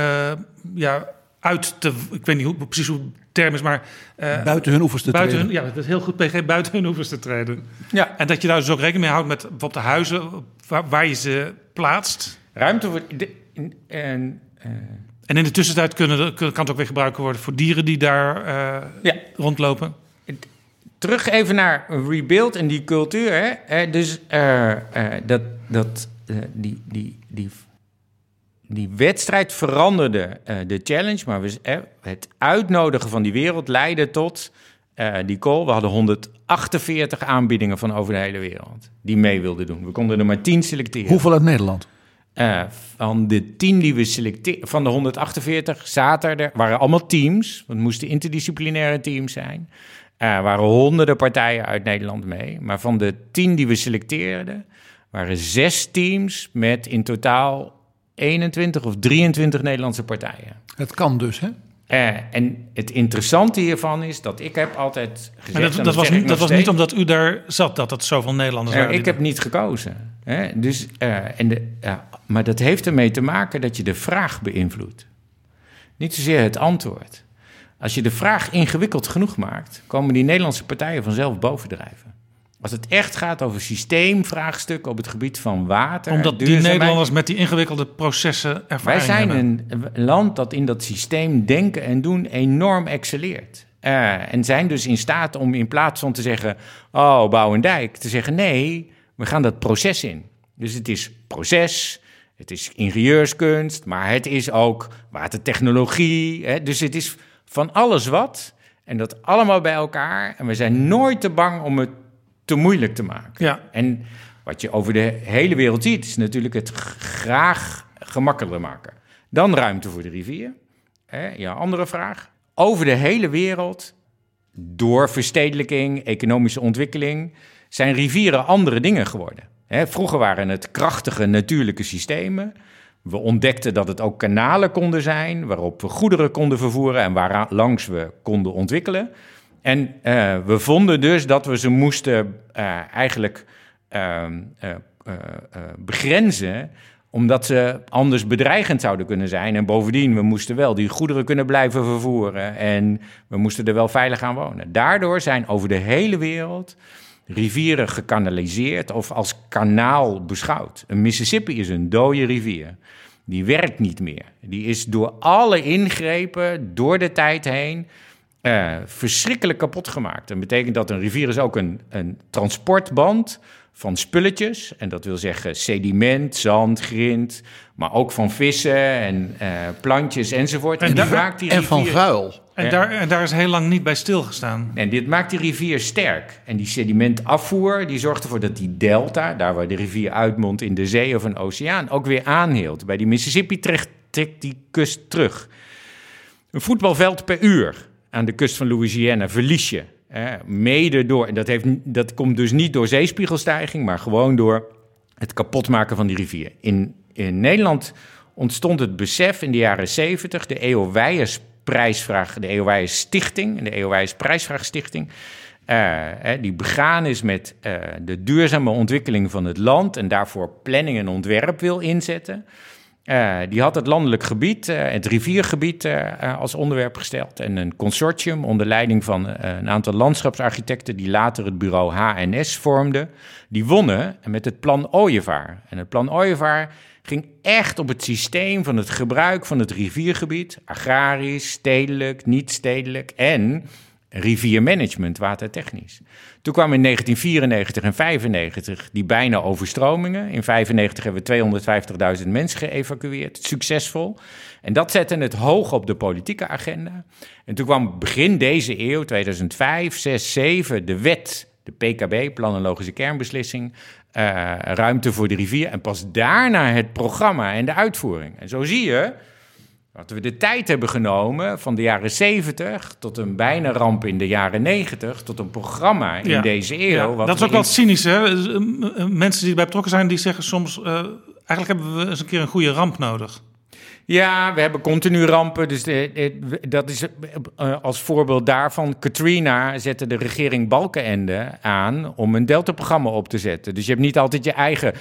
F: ja, uit te... Ik weet niet hoe, precies hoe term is, maar...
G: Uh, buiten hun oevers te
F: buiten
G: treden.
F: Hun, ja, dat is heel goed, PG, buiten hun oevers te treden. Ja. En dat je daar dus ook rekening mee houdt met bijvoorbeeld de huizen waar, waar je ze plaatst.
D: Ruimte voor... De, en, uh,
F: en in de tussentijd kunnen, kan het ook weer gebruikt worden voor dieren die daar uh, ja. rondlopen.
D: Terug even naar Rebuild en die cultuur. Hè? Dus dat, dat, die, die, die die wedstrijd veranderde uh, de challenge, maar we, uh, het uitnodigen van die wereld leidde tot uh, die call. We hadden 148 aanbiedingen van over de hele wereld die mee wilden doen. We konden er maar 10 selecteren.
G: Hoeveel uit Nederland?
D: van de 10 die we selecteerden, van de 148 zaten er, waren allemaal teams, want het moesten interdisciplinaire teams zijn. Er waren honderden partijen uit Nederland mee. Maar van de 10 die we selecteerden, waren zes teams met in totaal 21 of 23 Nederlandse partijen.
G: Het kan dus, hè?
D: Uh, en het interessante hiervan is dat ik heb altijd gezegd...
F: dat, dat, was, niet, dat was niet omdat u daar zat, dat het zoveel Nederlanders
D: uh,
F: waren?
D: Ik heb niet gekozen. Hè? Dus, uh, en de, maar dat heeft ermee te maken dat je de vraag beïnvloedt. Niet zozeer het antwoord. Als je de vraag ingewikkeld genoeg maakt... komen die Nederlandse partijen vanzelf bovendrijven. Als het echt gaat over systeemvraagstukken op het gebied van water.
F: Omdat die Nederlanders met die ingewikkelde processen ervaring
D: Wij zijn
F: hebben.
D: een land dat in dat systeem denken en doen enorm excelleert. Uh, en zijn dus in staat om in plaats van te zeggen: Oh, bouw een dijk, te zeggen: Nee, we gaan dat proces in. Dus het is proces, het is ingenieurskunst, maar het is ook watertechnologie. Hè? Dus het is van alles wat. En dat allemaal bij elkaar. En we zijn nooit te bang om het te moeilijk te maken. Ja. En wat je over de hele wereld ziet, is natuurlijk het graag gemakkelijker maken. Dan ruimte voor de rivier. Hè, ja, andere vraag. Over de hele wereld, door verstedelijking, economische ontwikkeling, zijn rivieren andere dingen geworden. Hè, vroeger waren het krachtige natuurlijke systemen. We ontdekten dat het ook kanalen konden zijn waarop we goederen konden vervoeren en waar langs we konden ontwikkelen. En uh, we vonden dus dat we ze moesten uh, eigenlijk uh, begrenzen, omdat ze anders bedreigend zouden kunnen zijn. En bovendien, we moesten wel die goederen kunnen blijven vervoeren en we moesten er wel veilig aan wonen. Daardoor zijn over de hele wereld rivieren gekanaliseerd of als kanaal beschouwd. Een Mississippi is een dode rivier. Die werkt niet meer. Die is door alle ingrepen door de tijd heen uh, verschrikkelijk kapot gemaakt. Dat betekent dat een rivier is ook een, een transportband van spulletjes. En dat wil zeggen sediment, zand, grind, maar ook van vissen en uh, plantjes enzovoort.
G: En, en, daar, maakt die rivier, en van vuil.
F: En, daar, en daar is heel lang niet bij stilgestaan.
D: En dit maakt die rivier sterk. En die sedimentafvoer die zorgt ervoor dat die delta, daar waar de rivier uitmondt in de zee of een oceaan, ook weer aanhield. Bij die Mississippi trekt, trekt die kust terug. Een voetbalveld per uur aan de kust van Louisiana verlies je. mede door, en dat, heeft, dat komt dus niet door zeespiegelstijging, maar gewoon door het kapotmaken van die rivier. In, in Nederland ontstond het besef in de jaren 70, de EO Weijers prijsvraag, de EO Weijers Stichting, en de EO Weijers prijsvraagstichting, uh, die begaan is met uh, de duurzame ontwikkeling van het land en daarvoor planning en ontwerp wil inzetten. Die had het landelijk gebied, het riviergebied, als onderwerp gesteld. En een consortium onder leiding van een aantal landschapsarchitecten, die later het bureau HNS vormden, die wonnen met het plan Ooievaar. En het plan Ooievaar ging echt op het systeem van het gebruik van het riviergebied, agrarisch, stedelijk, niet stedelijk en riviermanagement, watertechnisch. Toen kwamen in 1994 en 95 die bijna overstromingen. In 95 hebben we 250.000 mensen geëvacueerd, succesvol. En dat zette het hoog op de politieke agenda. En toen kwam begin deze eeuw, 2005, 6, 7, de wet, de PKB, Plan en Logische Kernbeslissing, uh, ruimte voor de rivier. En pas daarna het programma en de uitvoering. En zo zie je dat we de tijd hebben genomen van de jaren 70 tot een bijna ramp in de jaren 90 tot een programma in deze eeuw.
F: Ja, dat is ook wel cynisch, hè? Eh, mensen die erbij betrokken zijn, die zeggen soms: uh, eigenlijk hebben we eens een keer een goede ramp nodig.
D: Ja, we hebben continu rampen. Dus dat is eh, als voorbeeld daarvan. Katrina zette de regering Balkenende aan om een Delta-programma op te zetten. Dus je hebt niet altijd je eigen.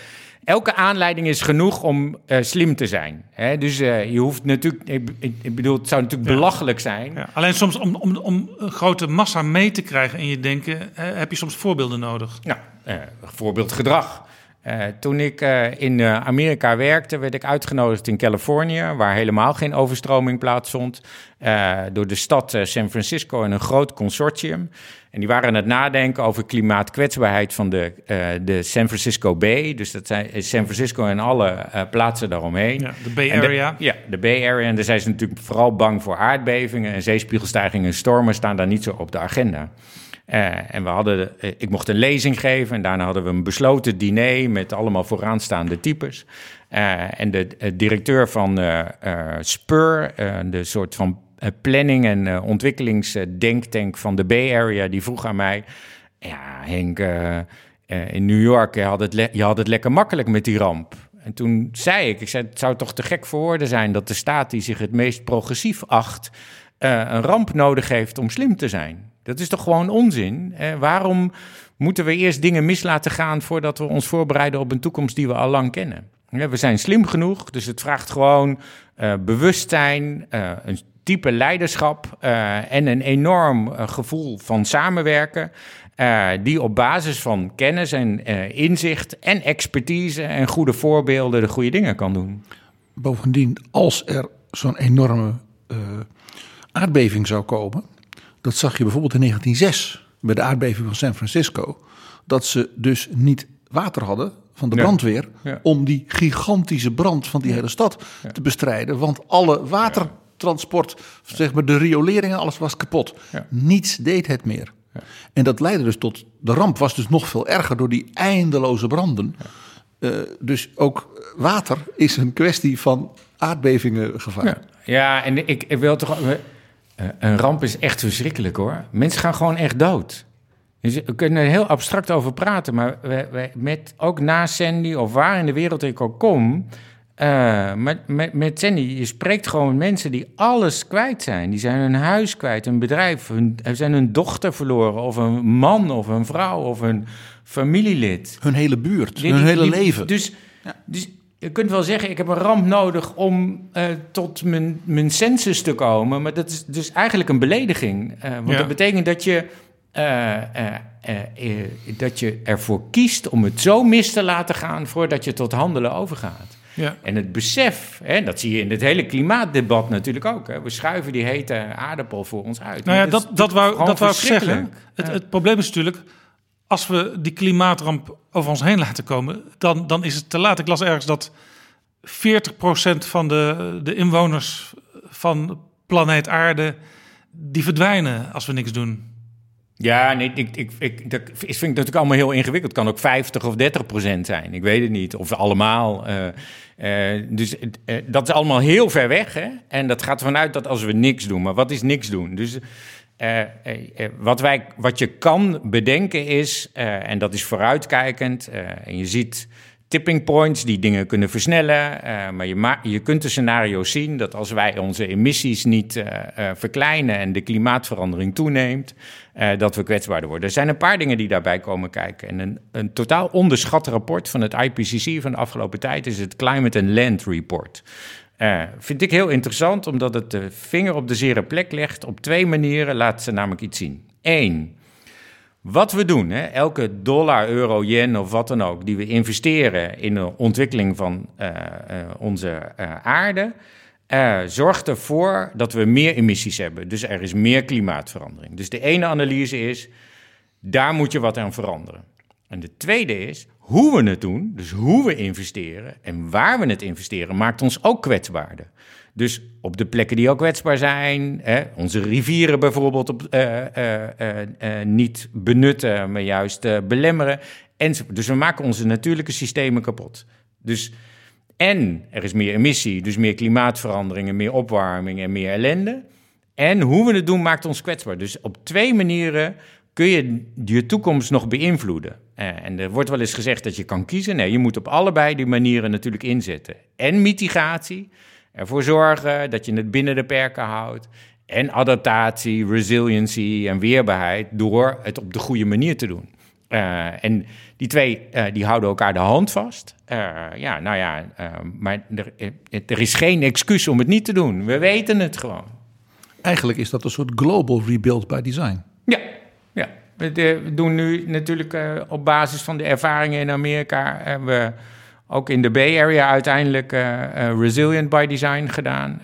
D: Elke aanleiding is genoeg om uh, slim te zijn. Hè? Dus uh, je hoeft natuurlijk. Ik, ik, bedoel, het zou natuurlijk belachelijk zijn. Ja.
F: Alleen soms om, om, om een grote massa mee te krijgen in je denken, heb je soms voorbeelden nodig.
D: Ja, voorbeeld gedrag. Uh, toen ik uh, in uh, Amerika werkte, werd ik uitgenodigd in Californië, waar helemaal geen overstroming plaatsvond, door de stad San Francisco en een groot consortium. En die waren aan het nadenken over klimaatkwetsbaarheid van de, de San Francisco Bay. Dus dat zijn San Francisco en alle plaatsen daaromheen.
F: Ja, de Bay Area.
D: ja, de Bay Area. En daar zijn ze natuurlijk vooral bang voor aardbevingen en zeespiegelstijgingen en stormen staan daar niet zo op de agenda. Uh, en we hadden, uh, ik mocht een lezing geven en daarna hadden we een besloten diner met allemaal vooraanstaande types. Uh, en de directeur van Spur, de soort van planning- en ontwikkelingsdenktank van de Bay Area, die vroeg aan mij: Ja, Henk, in New York je had, het je had het lekker makkelijk met die ramp. En toen zei ik: ik zei, Het zou toch te gek voor woorden zijn dat de staat die zich het meest progressief acht, een ramp nodig heeft om slim te zijn. Dat is toch gewoon onzin? Eh, waarom moeten we eerst dingen mis laten gaan voordat we ons voorbereiden op een toekomst die we al lang kennen? we zijn slim genoeg, dus het vraagt gewoon uh, bewustzijn, uh, een type leiderschap en een enorm gevoel van samenwerken. die op basis van kennis en inzicht en expertise en goede voorbeelden de goede dingen kan doen.
G: Bovendien, als er zo'n enorme aardbeving zou komen, dat zag je bijvoorbeeld in 1906 bij de aardbeving van San Francisco. Dat ze dus niet water hadden van de brandweer om die gigantische brand van die hele stad te bestrijden. Want alle watertransport, zeg maar de riolering en alles was kapot. Niets deed het meer. En dat leidde dus tot, de ramp was dus nog veel erger door die eindeloze branden. Uh, dus ook water is een kwestie van aardbevingen gevaar.
D: Ja, en ik, ik wil toch een ramp is echt verschrikkelijk hoor. Mensen gaan gewoon echt dood. Dus we kunnen er heel abstract over praten, maar we, met, ook na Sandy of waar in de wereld ik ook kom, uh, met, met, met Sandy, je spreekt gewoon mensen die alles kwijt zijn. Die zijn hun huis kwijt, een bedrijf, hun, zijn hun dochter verloren, of een man of een vrouw of een familielid.
G: Hun hele buurt, hun hele leven.
D: Dus, ja. dus je kunt wel zeggen, ik heb een ramp nodig om uh, tot mijn, mijn sensus te komen. Maar dat is dus eigenlijk een belediging. Uh, want ja. dat betekent dat je, uh, dat je ervoor kiest om het zo mis te laten gaan voordat je tot handelen overgaat. Ja. En het besef, hè, dat zie je in het hele klimaatdebat natuurlijk ook. Hè. We schuiven die hete aardappel voor ons uit.
F: Nou ja, dat, dat, dat, wou, dat wou ik zeggen. Het, het probleem is natuurlijk als we die klimaatramp over ons heen laten komen, dan, dan is het te laat. Ik las ergens dat 40% van de, de inwoners van planeet Aarde, die verdwijnen als we niks doen.
D: Ja, nee, ik, ik, ik, dat vind ik natuurlijk allemaal heel ingewikkeld. Het kan ook 50 of 30 procent zijn. Ik weet het niet. Of allemaal. Uh, uh, dus uh, dat is allemaal heel ver weg. Hè? En dat gaat vanuit dat als we niks doen. Maar wat is niks doen? Dus uh, uh, wat, wij, wat je kan bedenken is, en dat is vooruitkijkend, en je ziet tipping points die dingen kunnen versnellen. Maar je, je kunt de scenario's zien dat als wij onze emissies niet verkleinen en de klimaatverandering toeneemt, dat we kwetsbaarder worden. Er zijn een paar dingen die daarbij komen kijken. En een, een totaal onderschat rapport van het IPCC van de afgelopen tijd is het Climate and Land Report. Vind ik heel interessant, omdat het de vinger op de zere plek legt. Op twee manieren laat ze namelijk iets zien. Eén, wat we doen, hè, elke dollar, euro, yen of wat dan ook, die we investeren in de ontwikkeling van uh, uh, onze aarde, zorgt ervoor dat we meer emissies hebben. Dus er is meer klimaatverandering. Dus de ene analyse is, daar moet je wat aan veranderen. En de tweede is, hoe we het doen, dus hoe we investeren en waar we het investeren, maakt ons ook kwetsbaarder. Dus op de plekken die ook kwetsbaar zijn, hè, onze rivieren bijvoorbeeld op, uh, uh, niet benutten, maar juist belemmeren. En, dus we maken onze natuurlijke systemen kapot. Dus, en er is meer emissie, dus meer klimaatveranderingen, meer opwarming en meer ellende. En hoe we het doen maakt ons kwetsbaar. Dus op twee manieren kun je je toekomst nog beïnvloeden. En er wordt wel eens gezegd dat je kan kiezen. Nee, je moet op allebei die manieren natuurlijk inzetten. En mitigatie ervoor zorgen dat je het binnen de perken houdt. En adaptatie, resiliency en weerbaarheid door het op de goede manier te doen. Uh, en die twee uh, die houden elkaar de hand vast. Uh, ja, nou ja, maar er, er, is geen excuus om het niet te doen. We weten het gewoon.
G: Eigenlijk is dat een soort global rebuild by design.
D: Ja, ja. We, doen nu natuurlijk op basis van de ervaringen in Amerika. we ook in de Bay Area uiteindelijk uh, uh, Resilient by Design gedaan.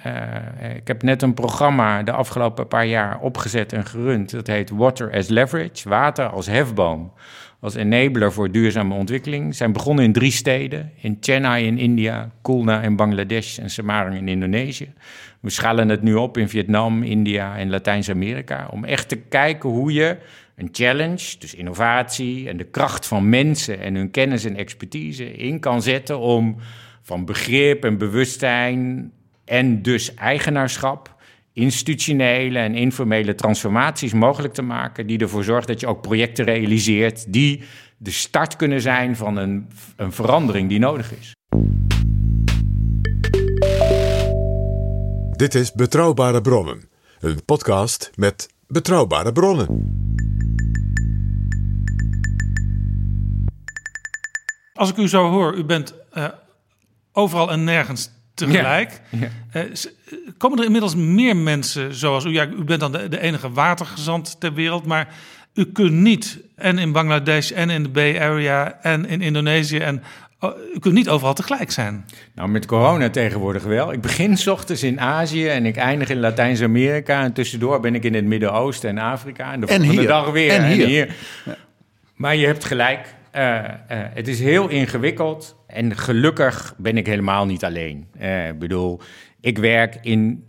D: Ik heb net een programma de afgelopen paar jaar opgezet en gerund. Dat heet Water as Leverage, water als hefboom. Als enabler voor duurzame ontwikkeling. Zijn begonnen in drie steden. In Chennai in India, Kulna in Bangladesh en Semarang in Indonesië. We schalen het nu op in Vietnam, India en Latijns-Amerika. Om echt te kijken hoe je een challenge, dus innovatie en de kracht van mensen en hun kennis en expertise in kan zetten om van begrip en bewustzijn en dus eigenaarschap institutionele en informele transformaties mogelijk te maken, die ervoor zorgen dat je ook projecten realiseert die de start kunnen zijn van een, een verandering die nodig is.
E: Dit is Betrouwbare Bronnen, een podcast met betrouwbare bronnen.
F: Als ik u zo hoor, u bent uh, overal en nergens tegelijk. Ja. Ja. Uh, komen er inmiddels meer mensen zoals u? Ja, u bent dan de, de, enige watergezant ter wereld, maar u kunt niet en in Bangladesh en in de Bay Area en in Indonesië en u kunt niet overal tegelijk zijn.
D: Nou, met corona tegenwoordig wel. Ik begin s ochtends in Azië en ik eindig in Latijns-Amerika. En tussendoor ben ik in het Midden-Oosten en Afrika. En de volgende dag weer.
G: En hier. En hier.
D: Maar je hebt gelijk. Uh, uh, het is heel ingewikkeld en gelukkig ben ik helemaal niet alleen. Uh, ik bedoel, ik werk in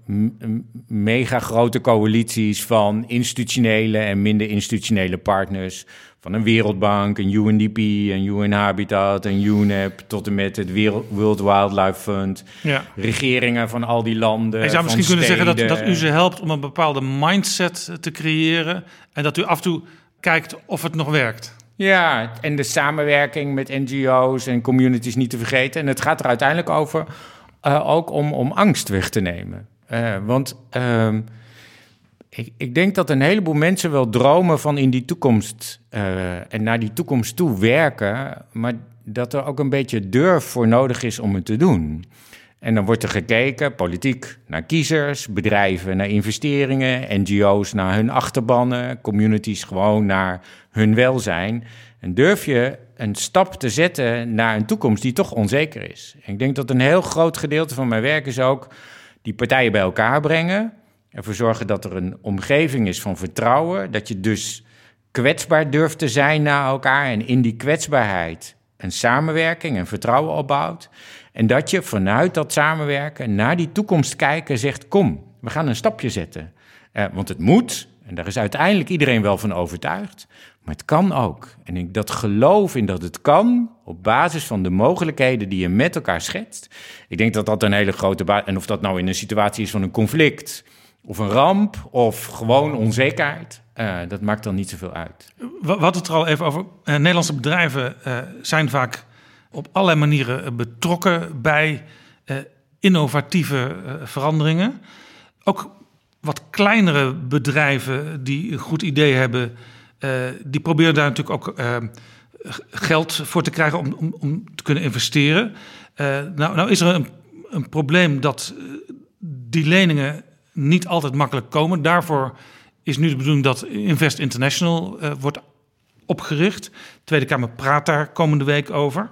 D: mega grote coalities van institutionele en minder institutionele partners. Van een Wereldbank, een UNDP, een UN Habitat, een UNEP, tot en met het World Wildlife Fund. Ja. Regeringen van al die landen.
F: Je zou misschien kunnen zeggen dat, dat u ze helpt om een bepaalde mindset te creëren. En dat u af en toe kijkt of het nog werkt.
D: Ja, en de samenwerking met NGO's en communities niet te vergeten. En het gaat er uiteindelijk over uh, ook om, om angst weg te nemen. Uh, want uh, ik, ik, denk dat een heleboel mensen wel dromen van in die toekomst uh, en naar die toekomst toe werken, maar dat er ook een beetje durf voor nodig is om het te doen. En dan wordt er gekeken, politiek, naar kiezers, bedrijven naar investeringen, NGO's naar hun achterbannen, communities gewoon naar hun welzijn. En durf je een stap te zetten naar een toekomst die toch onzeker is. En ik denk dat een heel groot gedeelte van mijn werk is ook die partijen bij elkaar brengen. Ervoor zorgen dat er een omgeving is van vertrouwen. Dat je dus kwetsbaar durft te zijn naar elkaar. En in die kwetsbaarheid een samenwerking en vertrouwen opbouwt. En dat je vanuit dat samenwerken naar die toekomst kijken zegt: kom, we gaan een stapje zetten. Eh, want het moet, en daar is uiteindelijk iedereen wel van overtuigd. Maar het kan ook. En ik dat geloof in dat het kan, op basis van de mogelijkheden die je met elkaar schetst. Ik denk dat dat een hele grote basis En of dat nou in een situatie is van een conflict, of een ramp, of gewoon onzekerheid. Uh, dat maakt dan niet zoveel uit.
F: Wat het er al even over. Uh, Nederlandse bedrijven uh, zijn vaak op allerlei manieren betrokken bij innovatieve veranderingen. Ook wat kleinere bedrijven die een goed idee hebben, die proberen daar natuurlijk ook geld voor te krijgen om, om, om te kunnen investeren. nou, nou is er een, een probleem dat die leningen niet altijd makkelijk komen. Daarvoor is nu de bedoeling dat Invest International wordt opgericht. De Tweede Kamer praat daar komende week over.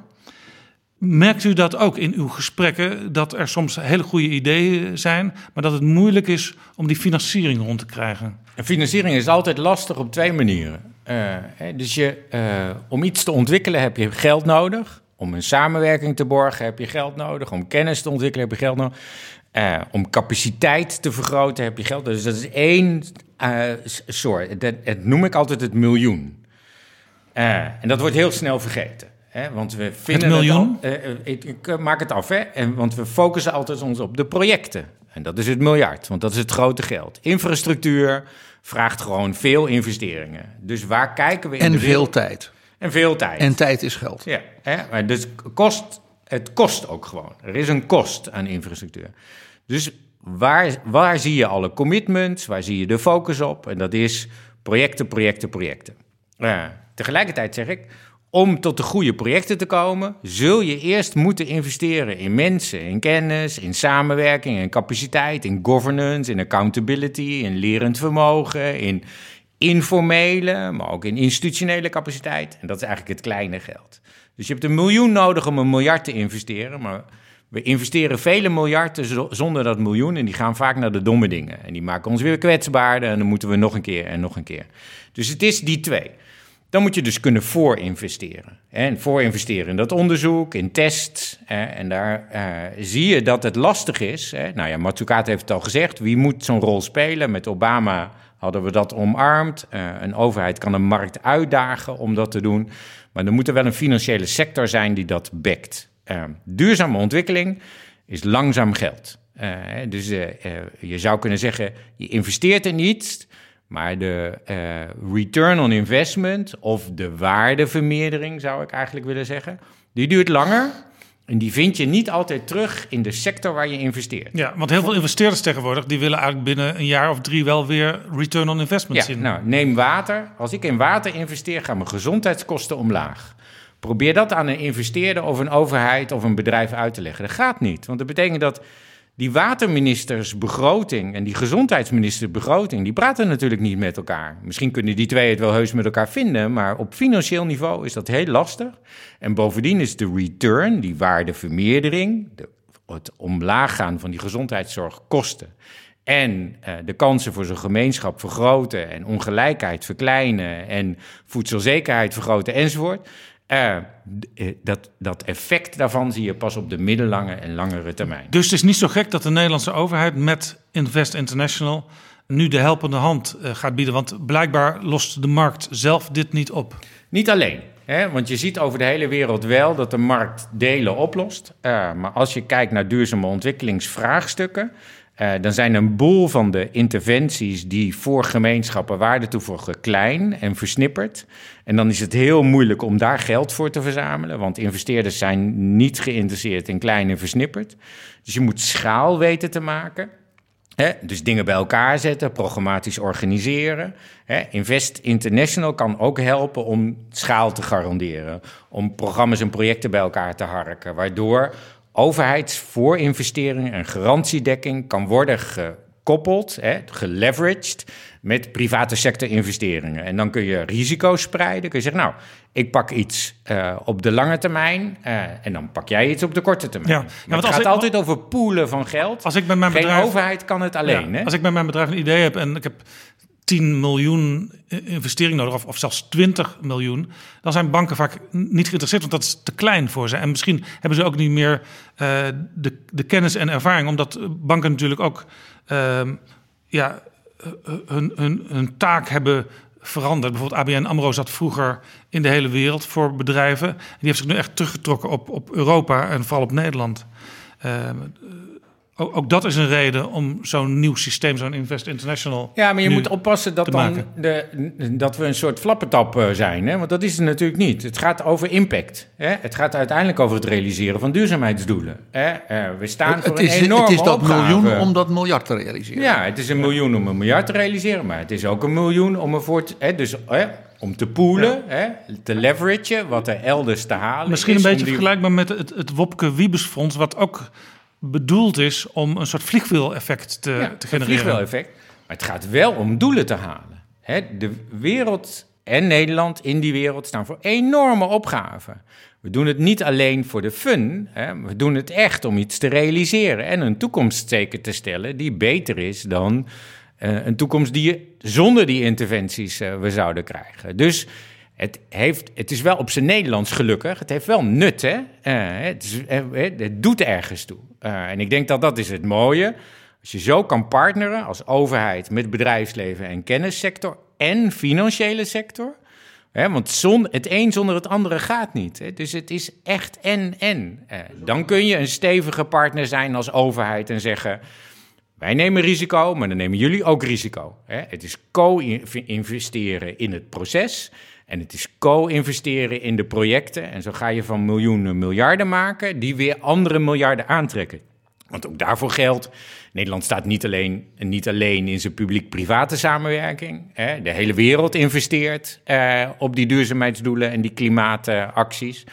F: Merkt u dat ook in uw gesprekken, dat er soms hele goede ideeën zijn, maar dat het moeilijk is om die financiering rond te krijgen?
D: En financiering is altijd lastig op twee manieren. Uh, dus je, uh, om iets te ontwikkelen heb je geld nodig. Om een samenwerking te borgen heb je geld nodig. Om kennis te ontwikkelen heb je geld nodig. Uh, om capaciteit te vergroten heb je geld. Dus dat is één soort. Dat, dat, noem ik altijd het miljoen. En dat wordt heel snel vergeten. Hè? Want we vinden
F: het miljoen?
D: Het al, ik, ik, maak het af, hè? En, want we focussen altijd ons op de projecten. En dat is het miljard, want dat is het grote geld. Infrastructuur vraagt gewoon veel investeringen. Dus waar kijken we in
G: En veel tijd.
D: En veel tijd.
G: En tijd is geld.
D: Ja, hè? dus kost, het kost ook gewoon. Er is een kost aan infrastructuur. Dus waar, waar zie je alle commitments? Waar zie je de focus op? En dat is projecten, projecten, projecten. Uh, tegelijkertijd zeg ik, om tot de goede projecten te komen, zul je eerst moeten investeren in mensen, in kennis, in samenwerking, in capaciteit, in governance, in accountability, in lerend vermogen, in informele, maar ook in institutionele capaciteit. En dat is eigenlijk het kleine geld. Dus je hebt een miljoen nodig om een miljard te investeren, maar we investeren vele miljarden zonder dat miljoen en die gaan vaak naar de domme dingen. En die maken ons weer kwetsbaarder en dan moeten we nog een keer en nog een keer. Dus het is die twee. Dan moet je dus kunnen voorinvesteren. En voorinvesteren in dat onderzoek, in tests. En daar uh, zie je dat het lastig is. Nou ja, heeft het al gezegd. Wie moet zo'n rol spelen? Met Obama hadden we dat omarmd. Uh, een overheid kan een markt uitdagen om dat te doen. Maar er moet er wel een financiële sector zijn die dat backt. Uh, duurzame ontwikkeling is langzaam geld. Dus je zou kunnen zeggen, je investeert in iets, maar de return on investment of de waardevermeerdering, zou ik eigenlijk willen zeggen, die duurt langer. En die vind je niet altijd terug in de sector waar je investeert.
F: Ja, want heel veel investeerders tegenwoordig... die willen eigenlijk binnen een jaar of drie wel weer return on investment
D: ja,
F: zien.
D: Nou, neem water. Als ik in water investeer, gaan mijn gezondheidskosten omlaag. Probeer dat aan een investeerder of een overheid of een bedrijf uit te leggen. Dat gaat niet, want dat betekent dat die waterministers begroting en die gezondheidsminister begroting, die praten natuurlijk niet met elkaar. Misschien kunnen die twee het wel heus met elkaar vinden, maar op financieel niveau is dat heel lastig. En bovendien is de return, die waardevermeerdering, de, het omlaag gaan van die gezondheidszorg kosten. En uh, de kansen voor zo'n gemeenschap vergroten en ongelijkheid verkleinen en voedselzekerheid vergroten enzovoort. Uh, dat, dat effect daarvan zie je pas op de middellange en langere termijn.
F: Dus het is niet zo gek dat de Nederlandse overheid met Invest International nu de helpende hand uh, gaat bieden. Want blijkbaar lost de markt zelf dit niet op.
D: Niet alleen. Hè? Want je ziet over de hele wereld wel dat de markt delen oplost. Uh, maar als je kijkt naar duurzame ontwikkelingsvraagstukken. Uh, dan zijn een boel van de interventies die voor gemeenschappen waarde toevoegen klein en versnipperd. En dan is het heel moeilijk om daar geld voor te verzamelen, want investeerders zijn niet geïnteresseerd in klein en versnipperd. Dus je moet schaal weten te maken. Hè? Dus dingen bij elkaar zetten, programmatisch organiseren. Invest International kan ook helpen om schaal te garanderen, om programma's en projecten bij elkaar te harken, waardoor overheidsvoorinvestering en garantiedekking kan worden gekoppeld, hè, geleveraged met private sector investeringen. En dan kun je risico's spreiden. Kun je zeggen, nou, ik pak iets uh, op de lange termijn uh, en dan pak jij iets op de korte termijn. Ja, ja het gaat ik, altijd over poelen van geld. Als ik met mijn Geen bedrijf, overheid kan het alleen. Ja, hè?
F: Als ik met mijn bedrijf een idee heb en ik heb 10 miljoen investering nodig, of, zelfs 20 miljoen, dan zijn banken vaak niet geïnteresseerd, want dat is te klein voor ze. En misschien hebben ze ook niet meer uh, de, de, kennis en ervaring, omdat banken natuurlijk ook uh, ja, hun, hun, hun, taak hebben veranderd. Bijvoorbeeld ABN AMRO zat vroeger in de hele wereld voor bedrijven. Die heeft zich nu echt teruggetrokken op, op Europa en vooral op Nederland. Uh, ook, ook, dat is een reden om zo'n nieuw systeem, zo'n Invest International.
D: Ja, maar je moet oppassen dat, dan de, dat we een soort flappetap eh, zijn. Hè? Want dat is het natuurlijk niet. Het gaat over impact. Hè? Het gaat uiteindelijk over het realiseren van duurzaamheidsdoelen. Hè? Uh, we staan het, voor een enorme
G: Het is dat
D: opgave.
G: miljoen om dat miljard te realiseren.
D: Ja, het is een miljoen om een miljard te realiseren. Maar het is ook een miljoen om ervoor te... Hè? Dus, hè? om te poolen, hè, te leveragen, wat er elders te halen
F: Misschien
D: is,
F: een beetje
D: die...
F: vergelijkbaar met het, het Wopke Wiebesfonds... wat ook bedoeld is om een soort vliegwiel-effect te,
D: ja,
F: te genereren.
D: Een vliegwiel-effect. Maar het gaat wel om doelen te halen. Hè, de wereld en Nederland in die wereld staan voor enorme opgaven. We doen het niet alleen voor de fun. Hè, we doen het echt om iets te realiseren en een toekomst zeker te stellen die beter is dan uh, een toekomst die je zonder die interventies uh, we zouden krijgen. Dus het, heeft, het is wel op zijn Nederlands gelukkig. Het heeft wel nut, hè? Uh, het, is, het, doet ergens toe. en ik denk dat dat is het mooie. Als je zo kan partneren als overheid met bedrijfsleven en kennissector en financiële sector. Hè, want zon, het een zonder het andere gaat niet. Hè? Dus het is echt en-en. dan kun je een stevige partner zijn als overheid en zeggen... Wij nemen risico, maar dan nemen jullie ook risico. Hè? Het is co-investeren in het proces en het is co-investeren in de projecten. En zo ga je van miljoenen miljarden maken, die weer andere miljarden aantrekken. Want ook daarvoor geldt, Nederland staat niet alleen, niet alleen in zijn publiek-private samenwerking. Hè? De hele wereld investeert eh, op die duurzaamheidsdoelen en die klimaatacties.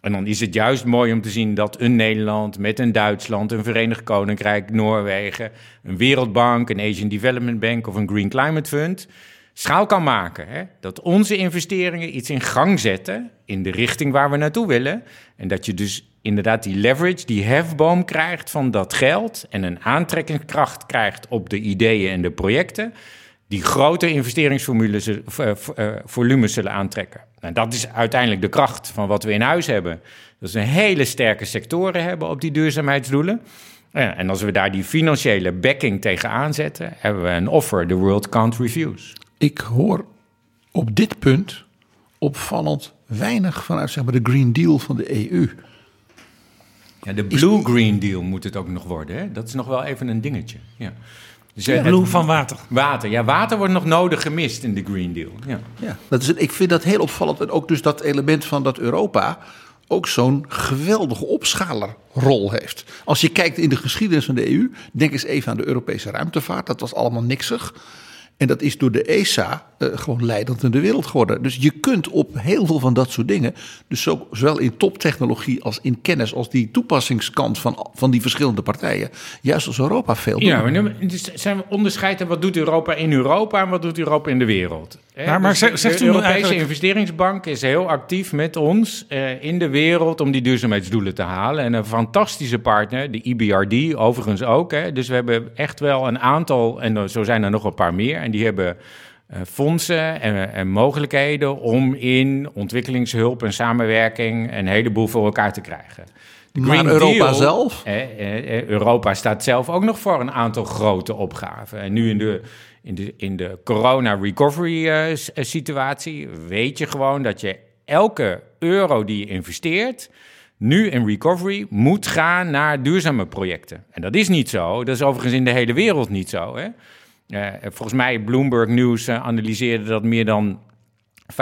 D: En dan is het juist mooi om te zien dat een Nederland met een Duitsland, een Verenigd Koninkrijk, Noorwegen, een Wereldbank, een Asian Development Bank of een Green Climate Fund schaal kan maken. Hè? Dat onze investeringen iets in gang zetten in de richting waar we naartoe willen. En dat je dus inderdaad die leverage, die hefboom krijgt van dat geld en een aantrekkingskracht krijgt op de ideeën en de projecten die grote investeringsvolumes uh, zullen aantrekken. Nou, dat is uiteindelijk de kracht van wat we in huis hebben. Dat we hele sterke sectoren hebben op die duurzaamheidsdoelen. En als we daar die financiële backing tegen aanzetten, hebben we een offer the world can't refuse.
G: Ik hoor op dit punt opvallend weinig vanuit zeg maar, de Green Deal van de EU.
D: Ja, de Blue Green Deal moet het ook nog worden. Hè? Dat is nog wel even een dingetje. Ja.
F: Dus, ja, blue van water.
D: Water, ja, water wordt nog nodig gemist in de Green Deal. Ja,
G: ja dat is, ik vind dat heel opvallend. En ook dus dat element van dat Europa ook zo'n geweldige opschalerrol heeft. Als je kijkt in de geschiedenis van de EU, denk eens even aan de Europese ruimtevaart. Dat was allemaal niksig. En dat is door de ESA gewoon leidend in de wereld geworden. Dus je kunt op heel veel van dat soort dingen, dus zo, zowel in toptechnologie als in kennis, als die toepassingskant van, van die verschillende partijen, juist als Europa veel doen.
D: Ja, maar nu zijn we onderscheiden wat doet Europa in Europa en wat doet Europa in de wereld.
F: Maar, maar dus zegt
D: de Europese eigenlijk... investeringsbank is heel actief met ons uh, in de wereld om die duurzaamheidsdoelen te halen. En een fantastische partner, de EBRD overigens ook. Hè. Dus we hebben echt wel een aantal, en zo zijn er nog een paar meer. En die hebben fondsen en, en, mogelijkheden om in ontwikkelingshulp en samenwerking een heleboel voor elkaar te krijgen.
G: De maar Europa zelf?
D: Eh, Europa staat zelf ook nog voor een aantal grote opgaven. En nu in de in de, in de corona-recovery-situatie weet je gewoon dat je elke euro die je investeert, nu in recovery, moet gaan naar duurzame projecten. En dat is niet zo. Dat is overigens in de hele wereld niet zo. Hè? Uh, volgens mij, Bloomberg News uh, analyseerde dat meer dan 95%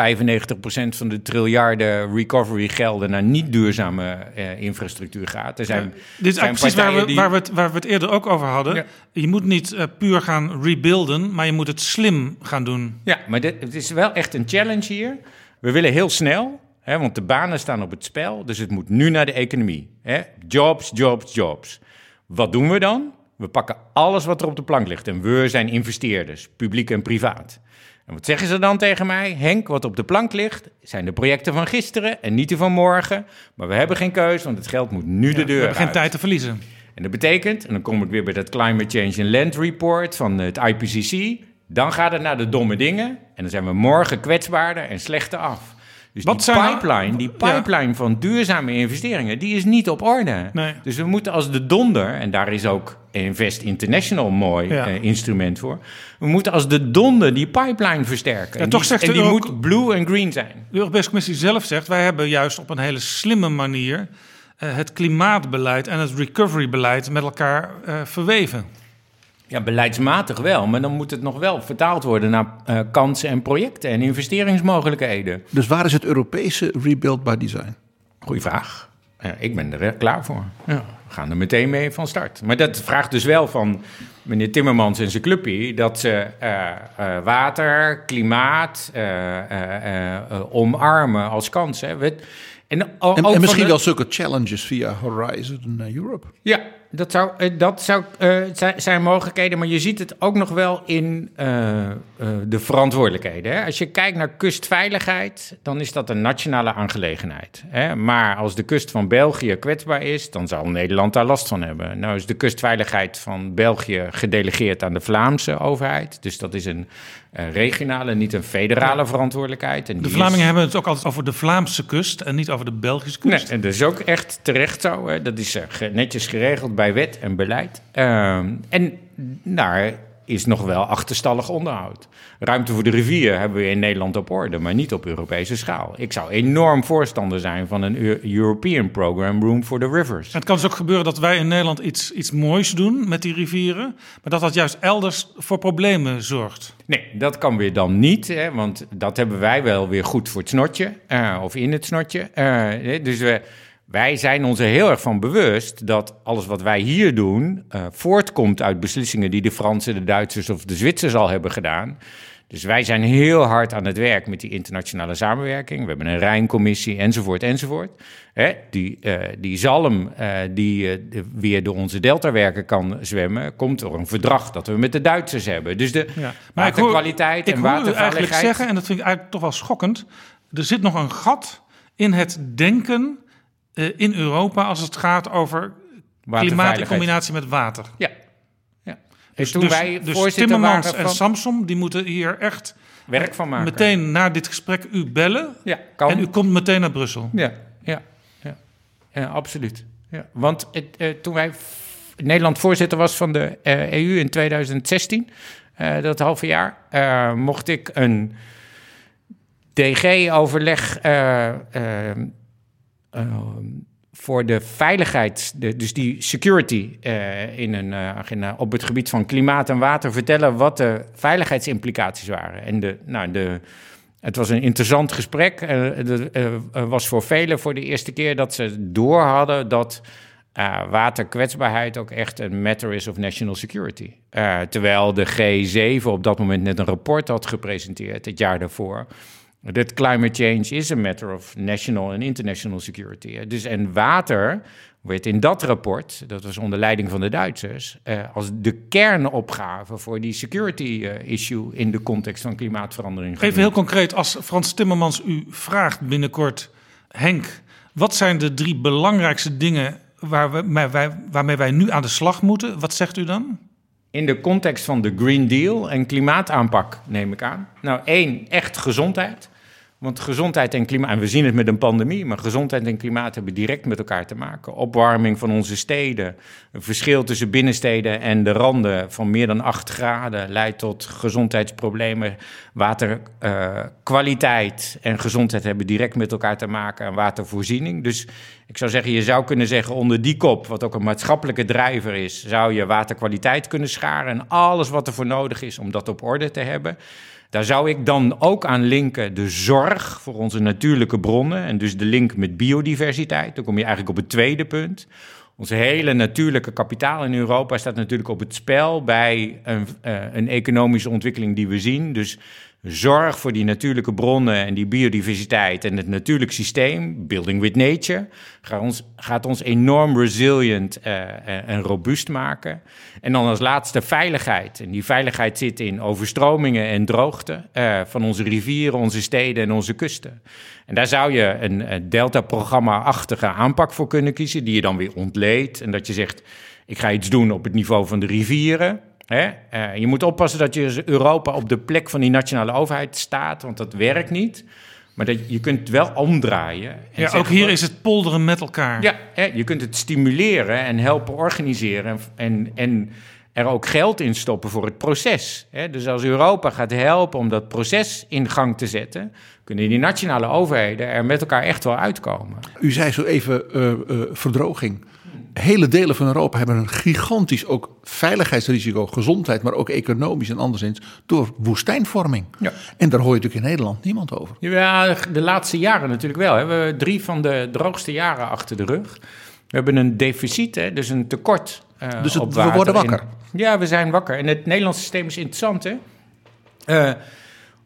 D: van de triljarden recovery gelden naar niet duurzame uh, infrastructuur gaat. Er zijn,
F: dit is precies waar we, waar, we het, waar we het eerder ook over hadden. Je moet niet uh, puur gaan rebuilden, maar je moet het slim gaan doen.
D: Ja, maar dit, het is wel echt een challenge hier. We willen heel snel, hè, want de banen staan op het spel. Dus het moet nu naar de economie. Hè. Jobs, jobs, jobs. Wat doen we dan? We pakken alles wat er op de plank ligt. En we zijn investeerders, publiek en privaat. En wat zeggen ze dan tegen mij? Henk, wat op de plank ligt, zijn de projecten van gisteren en niet die van morgen. Maar we hebben geen keus, want het geld moet nu de deur uit. We
F: hebben geen tijd te verliezen.
D: En dat betekent, en dan kom ik weer bij dat Climate Change and Land Report van het IPCC. Dan gaat het naar de domme dingen. En dan zijn we morgen kwetsbaarder en slechter af. Dus Wat die pipeline, die pipeline van duurzame investeringen, die is niet op orde.
F: Nee.
D: Dus we moeten als de donder, en daar is ook Invest International een mooi eh, instrument voor. We moeten als de donder die pipeline versterken. Ja, en toch die, zegt en die moet blue en green zijn.
F: De Europese Commissie zelf zegt, wij hebben juist op een hele slimme manier het klimaatbeleid en het recoverybeleid met elkaar verweven.
D: Ja, beleidsmatig wel, maar dan moet het nog wel vertaald worden naar uh, kansen en projecten en investeringsmogelijkheden.
G: Dus waar is het Europese rebuild by design?
D: Goeie vraag. Ja, ik ben er klaar voor. Ja, we gaan er meteen mee van start. Maar dat vraagt dus wel van meneer Timmermans en zijn clubje dat ze uh, uh, water, klimaat omarmen als kans. Hè. We,
G: en, en, misschien wel zulke challenges via Horizon Europe.
D: Ja, dat zou, eh, dat zou uh, zijn mogelijkheden, maar je ziet het ook nog wel in uh, de verantwoordelijkheden. Hè? Als je kijkt naar kustveiligheid, dan is dat een nationale aangelegenheid. Hè? Maar als de kust van België kwetsbaar is, dan zal Nederland daar last van hebben. Nou is de kustveiligheid van België gedelegeerd aan de Vlaamse overheid. Dus dat is een regionale, niet een federale verantwoordelijkheid.
F: En de Vlamingen hebben het ook altijd over de Vlaamse kust en niet over de Belgische kust.
D: Nee, en dat is ook echt terecht zo. Hè? Dat is netjes geregeld bij wet en beleid. Uh, en daar is nog wel achterstallig onderhoud. Ruimte voor de rivier hebben we in Nederland op orde, maar niet op Europese schaal. Ik zou enorm voorstander zijn van een European Program Room for the Rivers.
F: Het kan dus ook gebeuren dat wij in Nederland iets, iets moois doen met die rivieren, maar dat dat juist elders voor problemen zorgt.
D: Nee, dat kan weer dan niet, hè, want dat hebben wij wel weer goed voor het snotje, uh, of in het snotje. Uh, dus we wij zijn ons er heel erg van bewust dat alles wat wij hier doen uh, voortkomt uit beslissingen die de Fransen, de Duitsers of de Zwitsers al hebben gedaan. Dus wij zijn heel hard aan het werk met die internationale samenwerking. We hebben een Rijncommissie enzovoort enzovoort. Hè, die, uh, die zalm uh, die weer door onze deltawerken kan zwemmen, komt door een verdrag dat we met de Duitsers hebben. Dus de ja, maar waterkwaliteit hoor, en waterveiligheid...
F: Ik eigenlijk zeggen, en dat vind ik eigenlijk toch wel schokkend... er zit nog een gat in het denken uh, in Europa als het gaat over klimaat in combinatie met water.
D: Ja. ja.
F: Dus, toen dus, wij dus Timmermans van... en Samsom die moeten hier echt
D: werk van maken.
F: Meteen na dit gesprek u bellen. Ja, kan. En u komt meteen naar Brussel.
D: Ja, ja, ja. ja absoluut. Ja. Want uh, toen wij Nederland voorzitter was van de uh, EU in 2016, uh, dat halve jaar, mocht ik een DG-overleg voor de veiligheid, dus die security uh, in een, uh, op het gebied van klimaat en water vertellen wat de veiligheidsimplicaties waren. En de, nou, de, het was een interessant gesprek. Het uh, was voor velen voor de eerste keer dat ze door hadden dat waterkwetsbaarheid ook echt een matter is of national security. terwijl de G7 op dat moment net een rapport had gepresenteerd, het jaar daarvoor dat climate change is a matter of national and international security. Dus en water werd in dat rapport, dat was onder leiding van de Duitsers, eh, als de kernopgave voor die security eh, issue in de context van klimaatverandering.
F: Even heel concreet, als Frans Timmermans u vraagt binnenkort, Henk, wat zijn de drie belangrijkste dingen waar we, wij, waarmee wij nu aan de slag moeten? Wat zegt u dan?
D: In de context van de Green Deal en klimaataanpak, neem ik aan. Nou, één, echt gezondheid. Want gezondheid en klimaat, en we zien het met een pandemie, maar gezondheid en klimaat hebben direct met elkaar te maken. Opwarming van onze steden, een verschil tussen binnensteden en de randen van meer dan 8 graden leidt tot gezondheidsproblemen. Waterkwaliteit uh, en gezondheid hebben direct met elkaar te maken en watervoorziening. Dus ik zou zeggen, je zou kunnen zeggen onder die kop, wat ook een maatschappelijke drijver is, zou je waterkwaliteit kunnen scharen en alles wat er voor nodig is om dat op orde te hebben. Daar zou ik dan ook aan linken de zorg voor onze natuurlijke bronnen en dus de link met biodiversiteit. Dan kom je eigenlijk op het tweede punt. Onze hele natuurlijke kapitaal in Europa staat natuurlijk op het spel bij een, uh, een economische ontwikkeling die we zien. Dus zorg voor die natuurlijke bronnen en die biodiversiteit en het natuurlijk systeem, building with nature, gaat ons, gaat ons enorm resilient uh, en robuust maken. En dan als laatste veiligheid. En die veiligheid zit in overstromingen en droogte uh, van onze rivieren, onze steden en onze kusten. En daar zou je een, een Delta-programma-achtige aanpak voor kunnen kiezen, die je dan weer ontleedt. En dat je zegt, ik ga iets doen op het niveau van de rivieren. Hè? Uh, je moet oppassen dat je Europa op de plek van die nationale overheid staat, want dat werkt niet. Maar dat, je kunt het wel omdraaien.
F: ja, ook hier is het polderen met elkaar.
D: Ja, hè, je kunt het stimuleren en helpen organiseren. En, en er ook geld in stoppen voor het proces. Dus als Europa gaat helpen om dat proces in gang te zetten, kunnen die nationale overheden er met elkaar echt wel uitkomen.
G: U zei zo even uh, uh, verdroging. Hele delen van Europa hebben een gigantisch ook veiligheidsrisico, gezondheid, maar ook economisch en anderszins door woestijnvorming. Ja. En daar hoor je natuurlijk in Nederland niemand over.
D: Ja, de laatste jaren natuurlijk wel. We hebben drie van de droogste jaren achter de rug. We hebben een deficit, hè, dus een tekort.
G: Uh, dus het, we worden wakker.
D: ja, we zijn wakker. En het Nederlandse systeem is interessant. Hè? Uh,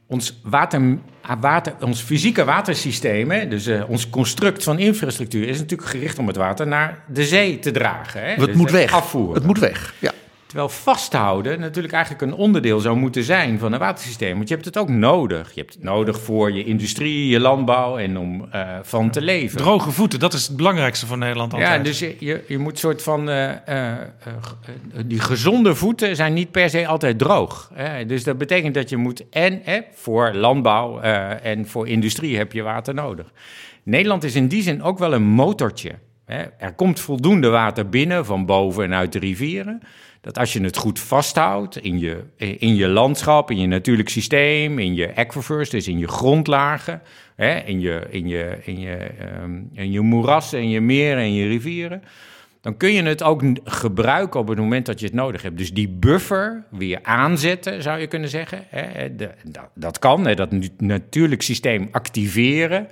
D: ons, water, water, ons fysieke watersysteem, hè, dus uh, ons construct van infrastructuur, is natuurlijk gericht om het water naar de zee te dragen. Hè?
G: Het dus moet weg. Afvoeren. Het moet weg. Ja.
D: Terwijl vasthouden natuurlijk eigenlijk een onderdeel zou moeten zijn van een watersysteem. Want je hebt het ook nodig. Je hebt het nodig voor je industrie, je landbouw en om uh, van te leven.
F: Droge voeten, dat is het belangrijkste voor Nederland altijd.
D: Ja, dus je, je, je moet soort van... Uh, uh, die gezonde voeten zijn niet per se altijd droog. Hè? Dus dat betekent dat je moet... En voor landbouw en voor industrie heb je water nodig. Nederland is in die zin ook wel een motortje. Hè? Er komt voldoende water binnen van boven en uit de rivieren dat als je het goed vasthoudt in je, in je landschap, in je natuurlijk systeem, in je aquifers, dus in je grondlagen, hè, in, je, in, je, in, je, um, in je moerassen, in je meren en je rivieren, dan kun je het ook gebruiken op het moment dat je het nodig hebt. Dus die buffer weer aanzetten, zou je kunnen zeggen. Hè, dat, dat, kan, hè, dat natuurlijk systeem activeren.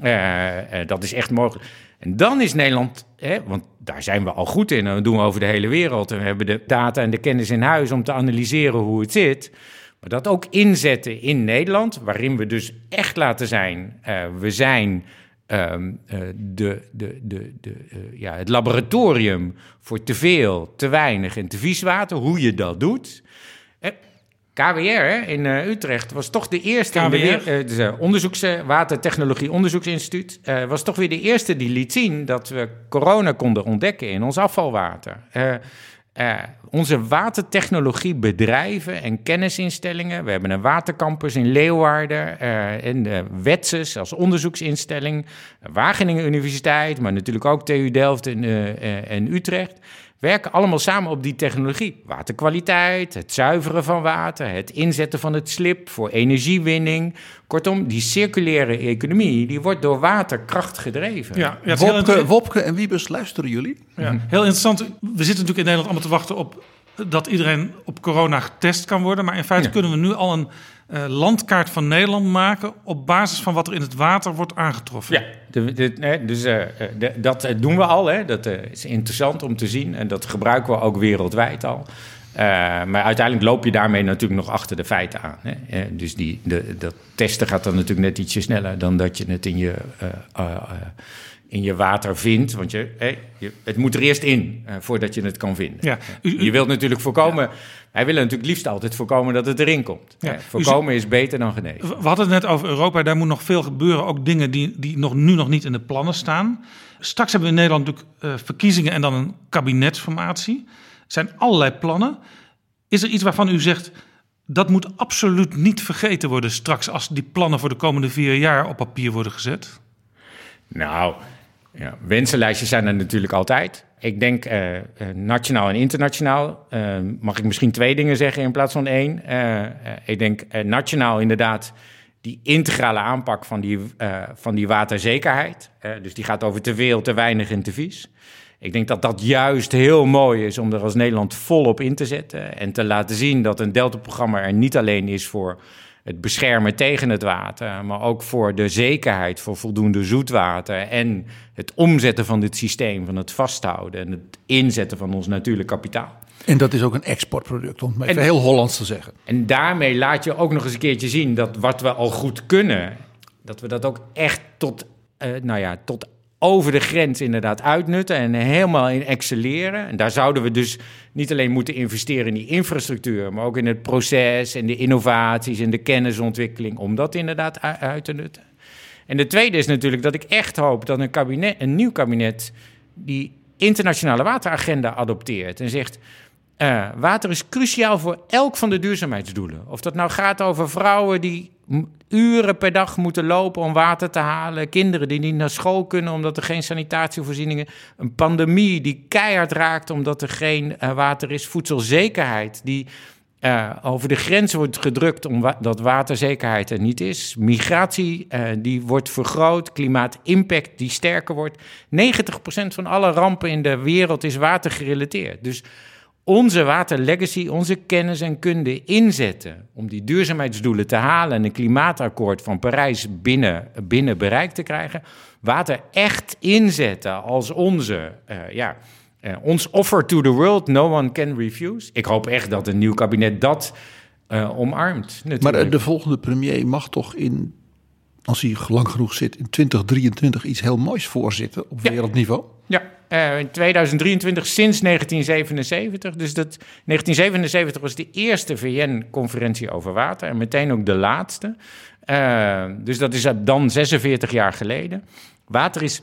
D: Uh, dat is echt mogelijk. En dan is Nederland, hè, want daar zijn we al goed in dat doen we over de hele wereld. En we hebben de data en de kennis in huis om te analyseren hoe het zit. Maar dat ook inzetten in Nederland, waarin we dus echt laten zijn, uh, we zijn uh, de, de, de, de, ja, het laboratorium voor te veel, te weinig en te vies water, hoe je dat doet. KWR in uh, Utrecht was toch de eerste...
F: KWR?
D: In de, uh, dus, onderzoeks, Watertechnologie Onderzoeksinstituut... was toch weer de eerste die liet zien dat we corona konden ontdekken in ons afvalwater. onze watertechnologiebedrijven en kennisinstellingen... we hebben een watercampus in Leeuwarden... en de Wetses als onderzoeksinstelling... Wageningen Universiteit, maar natuurlijk ook TU Delft en, en Utrecht werken allemaal samen op die technologie. Waterkwaliteit, het zuiveren van water, het inzetten van het slip voor energiewinning. Kortom, die circulaire economie die wordt door waterkracht gedreven.
G: Ja, ja Wopke, Wopke en Wiebes, luisteren jullie?
F: Ja, heel interessant. We zitten natuurlijk in Nederland allemaal te wachten op dat iedereen op corona getest kan worden. Maar in feite kunnen we nu al een uh, landkaart van Nederland maken op basis van wat er in het water wordt aangetroffen.
D: Ja, de, de, dus uh, de, dat doen we al. Hè. Dat uh, is interessant om te zien en dat gebruiken we ook wereldwijd al. maar uiteindelijk loop je daarmee natuurlijk nog achter de feiten aan. Hè. dus die, de, dat testen gaat dan natuurlijk net ietsje sneller dan dat je het in je in je water vindt. Want je, je, het moet er eerst in uh, voordat je het kan vinden. Ja, je wilt natuurlijk voorkomen. Ja. Wij willen natuurlijk liefst altijd voorkomen dat het erin komt. Ja, voorkomen is beter dan genezen.
F: We hadden het net over Europa. Daar moet nog veel gebeuren. Ook dingen die, die nog, nu nog niet in de plannen staan. Straks hebben we in Nederland natuurlijk uh, verkiezingen en dan een kabinetsformatie. Er zijn allerlei plannen. Is er iets waarvan u zegt. Dat moet absoluut niet vergeten worden straks als die plannen voor de komende vier jaar op papier worden gezet?
D: Nou, ja, wensenlijstjes zijn er natuurlijk altijd. Ik denk uh, nationaal en internationaal. Uh, mag ik misschien twee dingen zeggen in plaats van één? ik denk nationaal inderdaad die integrale aanpak van die, van die waterzekerheid. dus die gaat over te veel, te weinig en te vies. Ik denk dat dat juist heel mooi is om er als Nederland volop in te zetten. En te laten zien dat een Delta-programma er niet alleen is voor het beschermen tegen het water, maar ook voor de zekerheid voor voldoende zoetwater en het omzetten van dit systeem, van het vasthouden en het inzetten van ons natuurlijk kapitaal.
G: En dat is ook een exportproduct, om het even heel Hollands te zeggen.
D: En daarmee laat je ook nog eens een keertje zien dat wat we al goed kunnen, dat we dat ook echt tot, uh, nou ja, tot over de grens inderdaad uitnutten en helemaal in excelleren. En daar zouden we dus niet alleen moeten investeren in die infrastructuur, maar ook in het proces en de innovaties en de kennisontwikkeling om dat inderdaad uit te nutten. En de tweede is natuurlijk dat ik echt hoop dat een, kabinet, een nieuw kabinet die internationale wateragenda adopteert en zegt: Uh, water is cruciaal voor elk van de duurzaamheidsdoelen. Of dat nou gaat over vrouwen die uren per dag moeten lopen om water te halen, kinderen die niet naar school kunnen omdat er geen sanitatievoorzieningen, een pandemie die keihard raakt omdat er geen uh, water is, voedselzekerheid die uh, over de grens wordt gedrukt omdat waterzekerheid er niet is. Migratie die wordt vergroot. Klimaatimpact die sterker wordt. 90% van alle rampen in de wereld is watergerelateerd. Dus onze waterlegacy, onze kennis en kunde inzetten om die duurzaamheidsdoelen te halen en een klimaatakkoord van Parijs binnen, binnen bereik te krijgen. Water echt inzetten als onze, uh, ja, uh, ons offer to the world, no one can refuse. Ik hoop echt dat een nieuw kabinet dat uh, omarmt.
G: Natuurlijk. Maar de volgende premier mag toch in, als hij lang genoeg zit, in 2023 iets heel moois voorzitten op
D: ja.
G: wereldniveau?
D: Ja, uh, in 2023 sinds 1977. Dus dat, 1977 was de eerste VN-conferentie over water en meteen ook de laatste. Uh, dus dat is dan 46 jaar geleden. Water is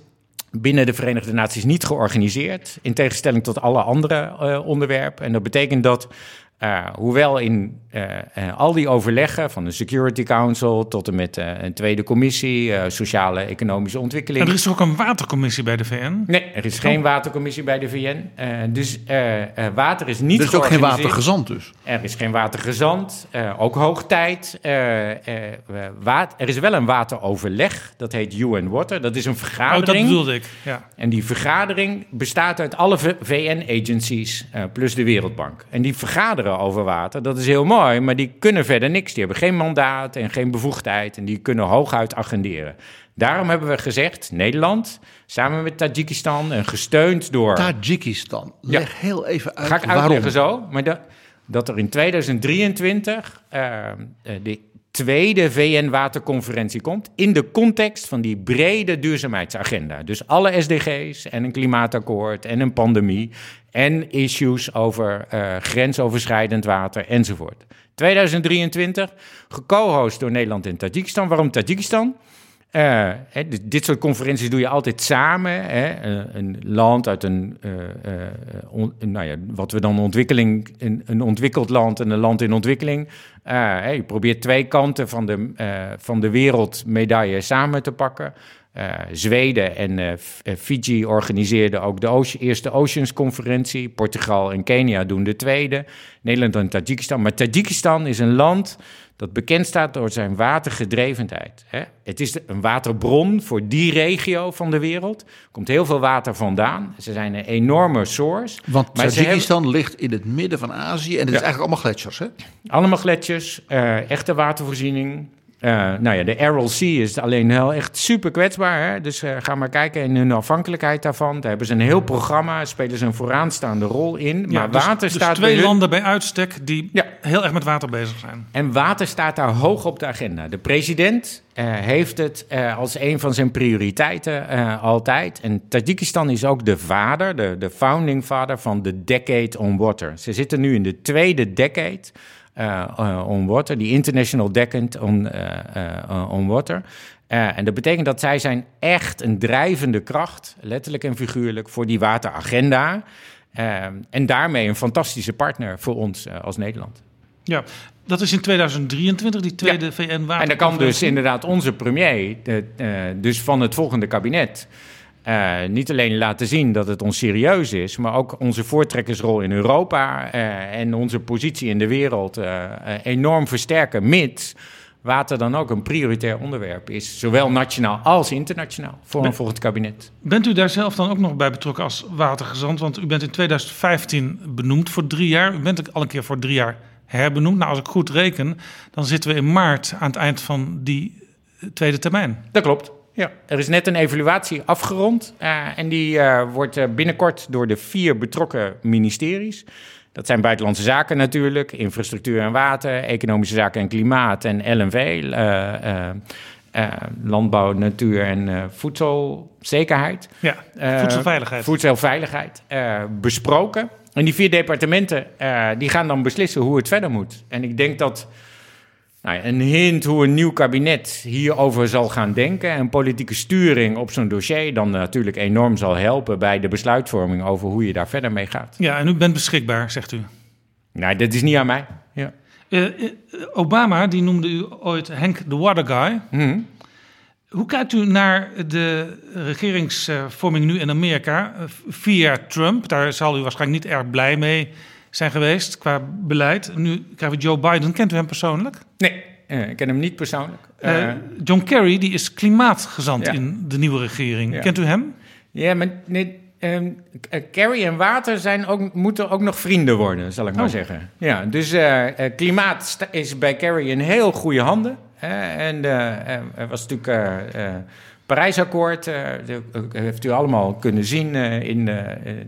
D: binnen de Verenigde Naties niet georganiseerd, in tegenstelling tot alle andere uh, onderwerpen. En dat betekent dat uh, hoewel in uh, uh, al die overleggen, van de Security Council tot en met een tweede commissie, sociale economische ontwikkeling.
F: En er is ook een watercommissie bij de VN?
D: Nee, er is geen watercommissie bij de VN. dus water is niet.
G: Er is ook geen watergezant, dus?
D: Er is geen watergezant, ook hoog tijd. er is wel een wateroverleg, dat heet UN Water. Dat is een vergadering.
F: Oh, dat bedoelde ik. Ja.
D: En die vergadering bestaat uit alle VN-agencies plus de Wereldbank. En die over water. Dat is heel mooi, maar die kunnen verder niks. Die hebben geen mandaat en geen bevoegdheid en die kunnen hooguit agenderen. Daarom hebben we gezegd, Nederland, samen met Tajikistan en gesteund door...
G: Tajikistan, leg ja. heel even uit
D: Ga ik uitleggen zo, maar dat, dat er in 2023 uh, de tweede VN-waterconferentie komt in de context van die brede duurzaamheidsagenda. Dus alle SDG's en een klimaatakkoord en een pandemie en issues over uh, grensoverschrijdend water enzovoort. 2023, geco-host door Nederland en Tajikistan. Waarom Tajikistan? Hè, dit soort conferenties doe je altijd samen. Hè? een land uit een, on, nou ja, wat we dan ontwikkeling, een, een, ontwikkeld land en een land in ontwikkeling. Je probeert twee kanten van de, van de wereldmedaille samen te pakken. Zweden en Fiji organiseerden ook de eerste Oceans-conferentie. Portugal en Kenia doen de tweede. Nederland en Tajikistan. Maar Tajikistan is een land dat bekend staat door zijn watergedrevenheid. Het is een waterbron voor die regio van de wereld. Er komt heel veel water vandaan. Ze zijn een enorme source.
G: Want Tajikistan hebben... ligt in het midden van Azië en het ja. is eigenlijk allemaal gletsjers, hè?
D: Allemaal gletsjers, uh, echte watervoorziening. Uh, nou ja, de Aral Sea is alleen heel echt super kwetsbaar. Hè? Dus uh, ga maar kijken in hun afhankelijkheid daarvan. Daar hebben ze een heel programma, spelen ze een vooraanstaande rol in. Maar
F: dus,
D: water
F: dus
D: staat
F: twee
D: bij hun...
F: landen bij uitstek die
D: ja.
F: heel erg met water bezig zijn.
D: En water staat daar hoog op de agenda. De president uh, heeft het als een van zijn prioriteiten altijd. En Tajikistan is ook de vader, de, de founding father van de Decade on Water. Ze zitten nu in de tweede decade... Uh, uh, on water, die International Decade on, uh, on Water. en dat betekent dat zij zijn echt een drijvende kracht, letterlijk en figuurlijk, voor die wateragenda. en daarmee een fantastische partner voor ons als Nederland.
F: Ja, dat is in 2023, die tweede
D: ja.
F: VN-water.
D: En dan kan dus inderdaad onze premier, de, dus van het volgende kabinet, uh, niet alleen laten zien dat het ons serieus is, maar ook onze voortrekkersrol in Europa uh, en onze positie in de wereld uh, enorm versterken, mits water dan ook een prioritair onderwerp is, zowel nationaal als internationaal, voor ben, een volgend kabinet.
F: Bent u daar zelf dan ook nog bij betrokken als watergezant? Want u bent in 2015 benoemd voor drie jaar. U bent al een keer voor drie jaar herbenoemd. Nou, als ik goed reken, dan zitten we in maart aan het eind van die tweede termijn.
D: Dat klopt. Ja, er is net een evaluatie afgerond uh, en die uh, wordt uh, binnenkort door de vier betrokken ministeries. Dat zijn buitenlandse zaken natuurlijk, infrastructuur en water, economische zaken en klimaat en LNV, landbouw, natuur en voedselzekerheid.
F: Ja, voedselveiligheid.
D: voedselveiligheid besproken. En die vier departementen die gaan dan beslissen hoe het verder moet. En ik denk dat nou, een hint hoe een nieuw kabinet hierover zal gaan denken en politieke sturing op zo'n dossier dan natuurlijk enorm zal helpen bij de besluitvorming over hoe je daar verder mee gaat.
F: Ja, en u bent beschikbaar, zegt u.
D: Nee, dat is niet aan mij. Ja.
F: Obama, die noemde u ooit Henk the Water Guy.
D: Mhm.
F: Hoe kijkt u naar de regeringsvorming nu in Amerika via Trump? Daar zal u waarschijnlijk niet erg blij mee zijn geweest qua beleid. Nu krijgen we Joe Biden. Kent u hem persoonlijk?
D: Nee, uh, ik ken hem niet persoonlijk.
F: Uh, John Kerry die is klimaatgezant ja. in de nieuwe regering.
D: Ja.
F: Kent u hem?
D: Ja, maar nee, um, Kerry en water zijn ook, moeten ook nog vrienden worden, zal ik maar
F: Oh.
D: zeggen. Ja, dus uh, klimaat is bij Kerry in heel goede handen. en was natuurlijk Parijsakkoord, uh, dat heeft u allemaal kunnen zien uh, in, uh,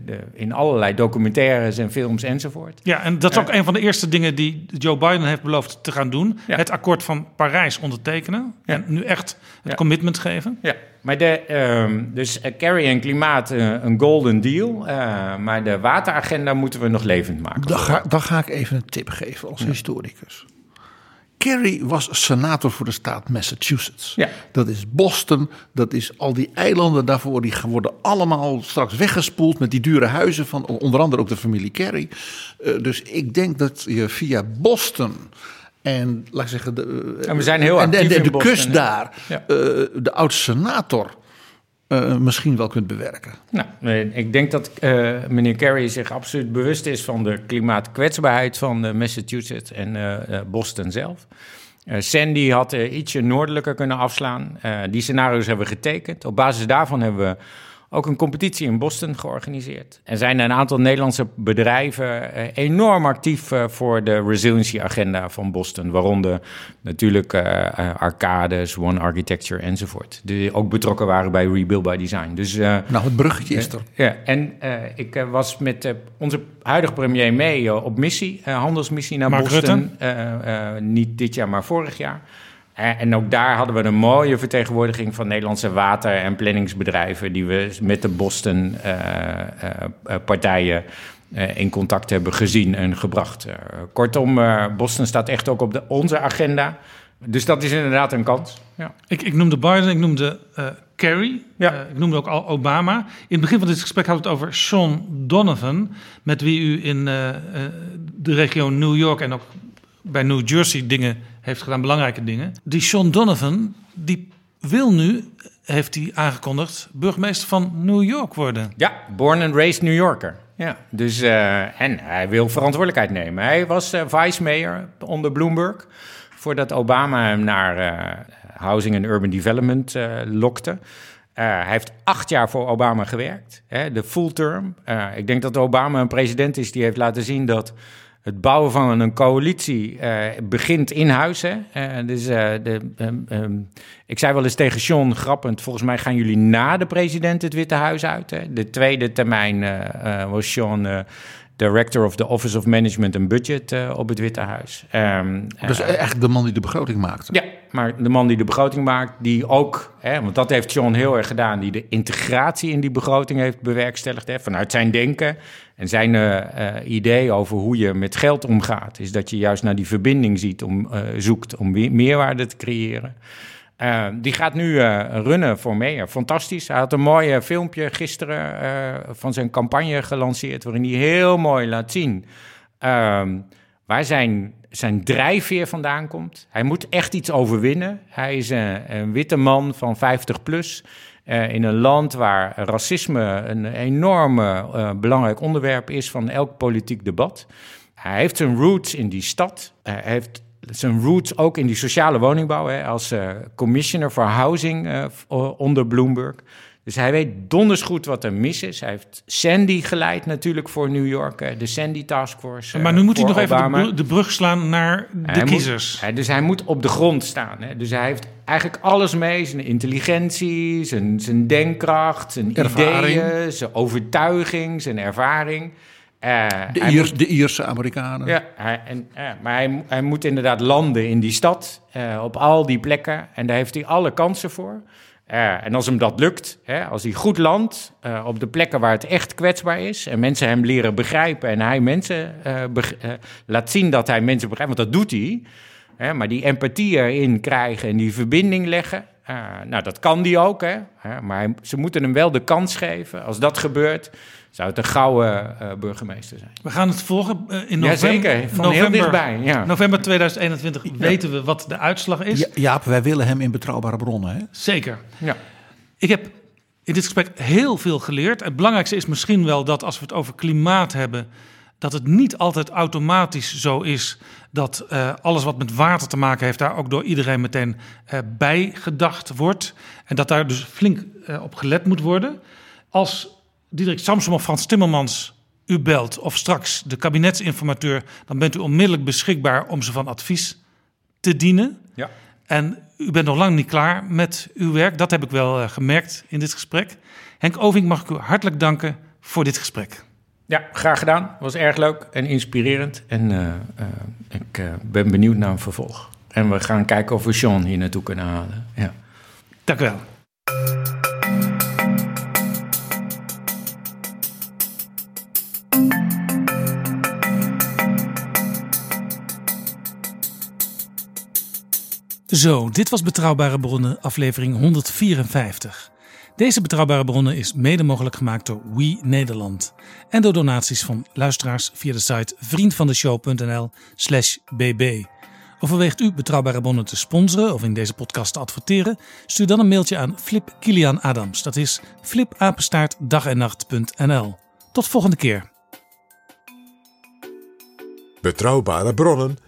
D: de, in allerlei documentaires en films enzovoort.
F: Ja, en dat is ook een van de eerste dingen die Joe Biden heeft beloofd te gaan doen.
D: Ja.
F: Het akkoord van Parijs ondertekenen.
D: Ja.
F: En nu echt het
D: Ja.
F: commitment geven.
D: Ja, maar de, ehm, dus uh, carry en klimaat uh, een golden deal. Uh, maar de wateragenda moeten we nog levend maken.
G: Dan ga, dan ga ik even een tip geven als historicus. Kerry was senator voor de staat Massachusetts.
D: Ja.
G: Dat is Boston, dat is al die eilanden daarvoor. Die worden allemaal straks weggespoeld met die dure huizen van onder andere ook de familie Kerry. Uh, dus ik denk dat je via Boston en laat ik zeggen, de,
D: en we zijn heel
G: en,
D: actief
G: en, de kust daar,
D: Ja.
G: uh, de oud-senator uh, misschien wel kunt bewerken.
D: Nou, ik denk dat uh, meneer Kerry zich absoluut bewust is van de klimaatkwetsbaarheid van Massachusetts en Boston zelf. Sandy had ietsje noordelijker kunnen afslaan. die scenario's hebben we getekend. Op basis daarvan hebben we ook een competitie in Boston georganiseerd. Er zijn een aantal Nederlandse bedrijven uh, enorm actief uh, voor de resiliency agenda van Boston. Waaronder natuurlijk uh, Arcades, One Architecture enzovoort. Die ook betrokken waren bij Rebuild by Design. Dus,
G: nou, het bruggetje is er.
D: ja, en ik was met onze huidige premier mee op missie, handelsmissie naar
F: Mark
D: Boston. niet dit jaar, maar vorig jaar. En ook daar hadden we een mooie vertegenwoordiging van Nederlandse water- en planningsbedrijven. die we met de Boston-partijen uh, uh, in contact hebben gezien en gebracht. Kortom, Boston staat echt ook op de, onze agenda. Dus dat is inderdaad een kans. Ja.
F: Ik, ik noemde Biden, ik noemde Kerry,
D: Ja.
F: ik noemde ook al Obama. In het begin van dit gesprek hadden we het over Sean Donovan, met wie u in de regio New York en ook bij New Jersey dingen heeft gedaan, belangrijke dingen. Die Sean Donovan, die wil nu, heeft hij aangekondigd, burgemeester van New York worden.
D: Ja, born and raised New Yorker. Ja, dus, uh, en hij wil verantwoordelijkheid nemen. Hij was uh, vice-mayor onder Bloomberg, voordat Obama hem naar uh, Housing and Urban Development lokte. hij heeft acht jaar voor Obama gewerkt, hè, de full term. ik denk dat Obama een president is die heeft laten zien dat het bouwen van een coalitie uh, begint in huis. Hè? Uh, dus, uh, de, um, um, ik zei wel eens tegen John grappend: volgens mij gaan jullie na de president het Witte Huis uit. Hè? De tweede termijn was John. Director of the Office of Management and Budget op het Witte Huis. Um,
G: dus echt de man die de begroting maakte.
D: Ja, maar de man die de begroting maakt, die ook, hè, want dat heeft John heel erg gedaan, die de integratie in die begroting heeft bewerkstelligd. Hè, vanuit zijn denken en zijn uh, idee over hoe je met geld omgaat, is dat je juist naar die verbinding ziet om, zoekt om meerwaarde te creëren. Uh, die gaat nu uh, runnen voor Meijer. Fantastisch. Hij had een mooi uh, filmpje gisteren van zijn campagne gelanceerd, waarin hij heel mooi laat zien ehm, waar zijn, zijn drijfveer vandaan komt. Hij moet echt iets overwinnen. Hij is een witte man van 50 plus. In een land waar racisme een enorm uh, belangrijk onderwerp is van elk politiek debat. Hij heeft zijn roots in die stad. Hij heeft zijn roots ook in die sociale woningbouw hè, als commissioner for housing onder Bloomberg. Dus hij weet donders goed wat er mis is. Hij heeft Sandy geleid natuurlijk voor New York, de Sandy Task Force.
F: Maar nu moet hij nog
D: Obama.
F: even de, brug slaan naar de
D: hij
F: kiezers.
D: Moet, dus hij moet op de grond staan. Hè. Dus hij heeft eigenlijk alles mee. Zijn intelligentie, zijn, zijn denkkracht, zijn
G: ervaring.
D: ideeën, zijn overtuiging, zijn ervaring.
G: Uh, de, Iers, moet, de, Ierse Amerikanen.
D: Ja, hij, en, uh, maar hij, hij, moet inderdaad landen in die stad, uh, op al die plekken. En daar heeft hij alle kansen voor. Uh, en als hem dat lukt, hè, als hij goed landt uh, op de plekken waar het echt kwetsbaar is... en mensen hem leren begrijpen en hij mensen uh, laat zien dat hij mensen begrijpt... want dat doet hij, hè, maar die empathie erin krijgen en die verbinding leggen... nou, dat kan die ook, hè? maar ze moeten hem wel de kans geven. Als dat gebeurt, zou het een gouden uh, burgemeester zijn.
F: We gaan het volgen uh, in november.
D: Jazeker, van november, heel dichtbij. Ja.
F: November 2021 weten we wat de uitslag is. Ja,
G: Jaap, wij willen hem in betrouwbare bronnen. Hè?
F: Zeker.
D: Ja.
F: Ik heb in dit gesprek heel veel geleerd. Het belangrijkste is misschien wel dat als we het over klimaat hebben, dat het niet altijd automatisch zo is dat uh, alles wat met water te maken heeft, daar ook door iedereen meteen uh, bij gedacht wordt. En dat daar dus flink uh, op gelet moet worden. Als Diederik Samsom of Frans Timmermans u belt of straks de kabinetsinformateur, dan bent u onmiddellijk beschikbaar om ze van advies te dienen.
D: Ja.
F: En u bent nog lang niet klaar met uw werk. Dat heb ik wel uh, gemerkt in dit gesprek. Henk Oving, mag ik u hartelijk danken voor dit gesprek.
D: Ja, graag gedaan. Was erg leuk en inspirerend. En uh, uh, ik ben benieuwd naar een vervolg. En we gaan kijken of we Sean hier naartoe kunnen halen. Ja.
F: Dank u wel. Zo, dit was Betrouwbare Bronnen, aflevering 154. Deze Betrouwbare Bronnen is mede mogelijk gemaakt door We Nederland en door donaties van luisteraars via de site vriendvandeshow.nl/slash bb. Overweegt u Betrouwbare Bronnen te sponsoren of in deze podcast te adverteren? Stuur dan een mailtje aan Flip Kilian Adams. Dat is flipapenstaartdagennacht.nl. Tot volgende keer.
E: Betrouwbare Bronnen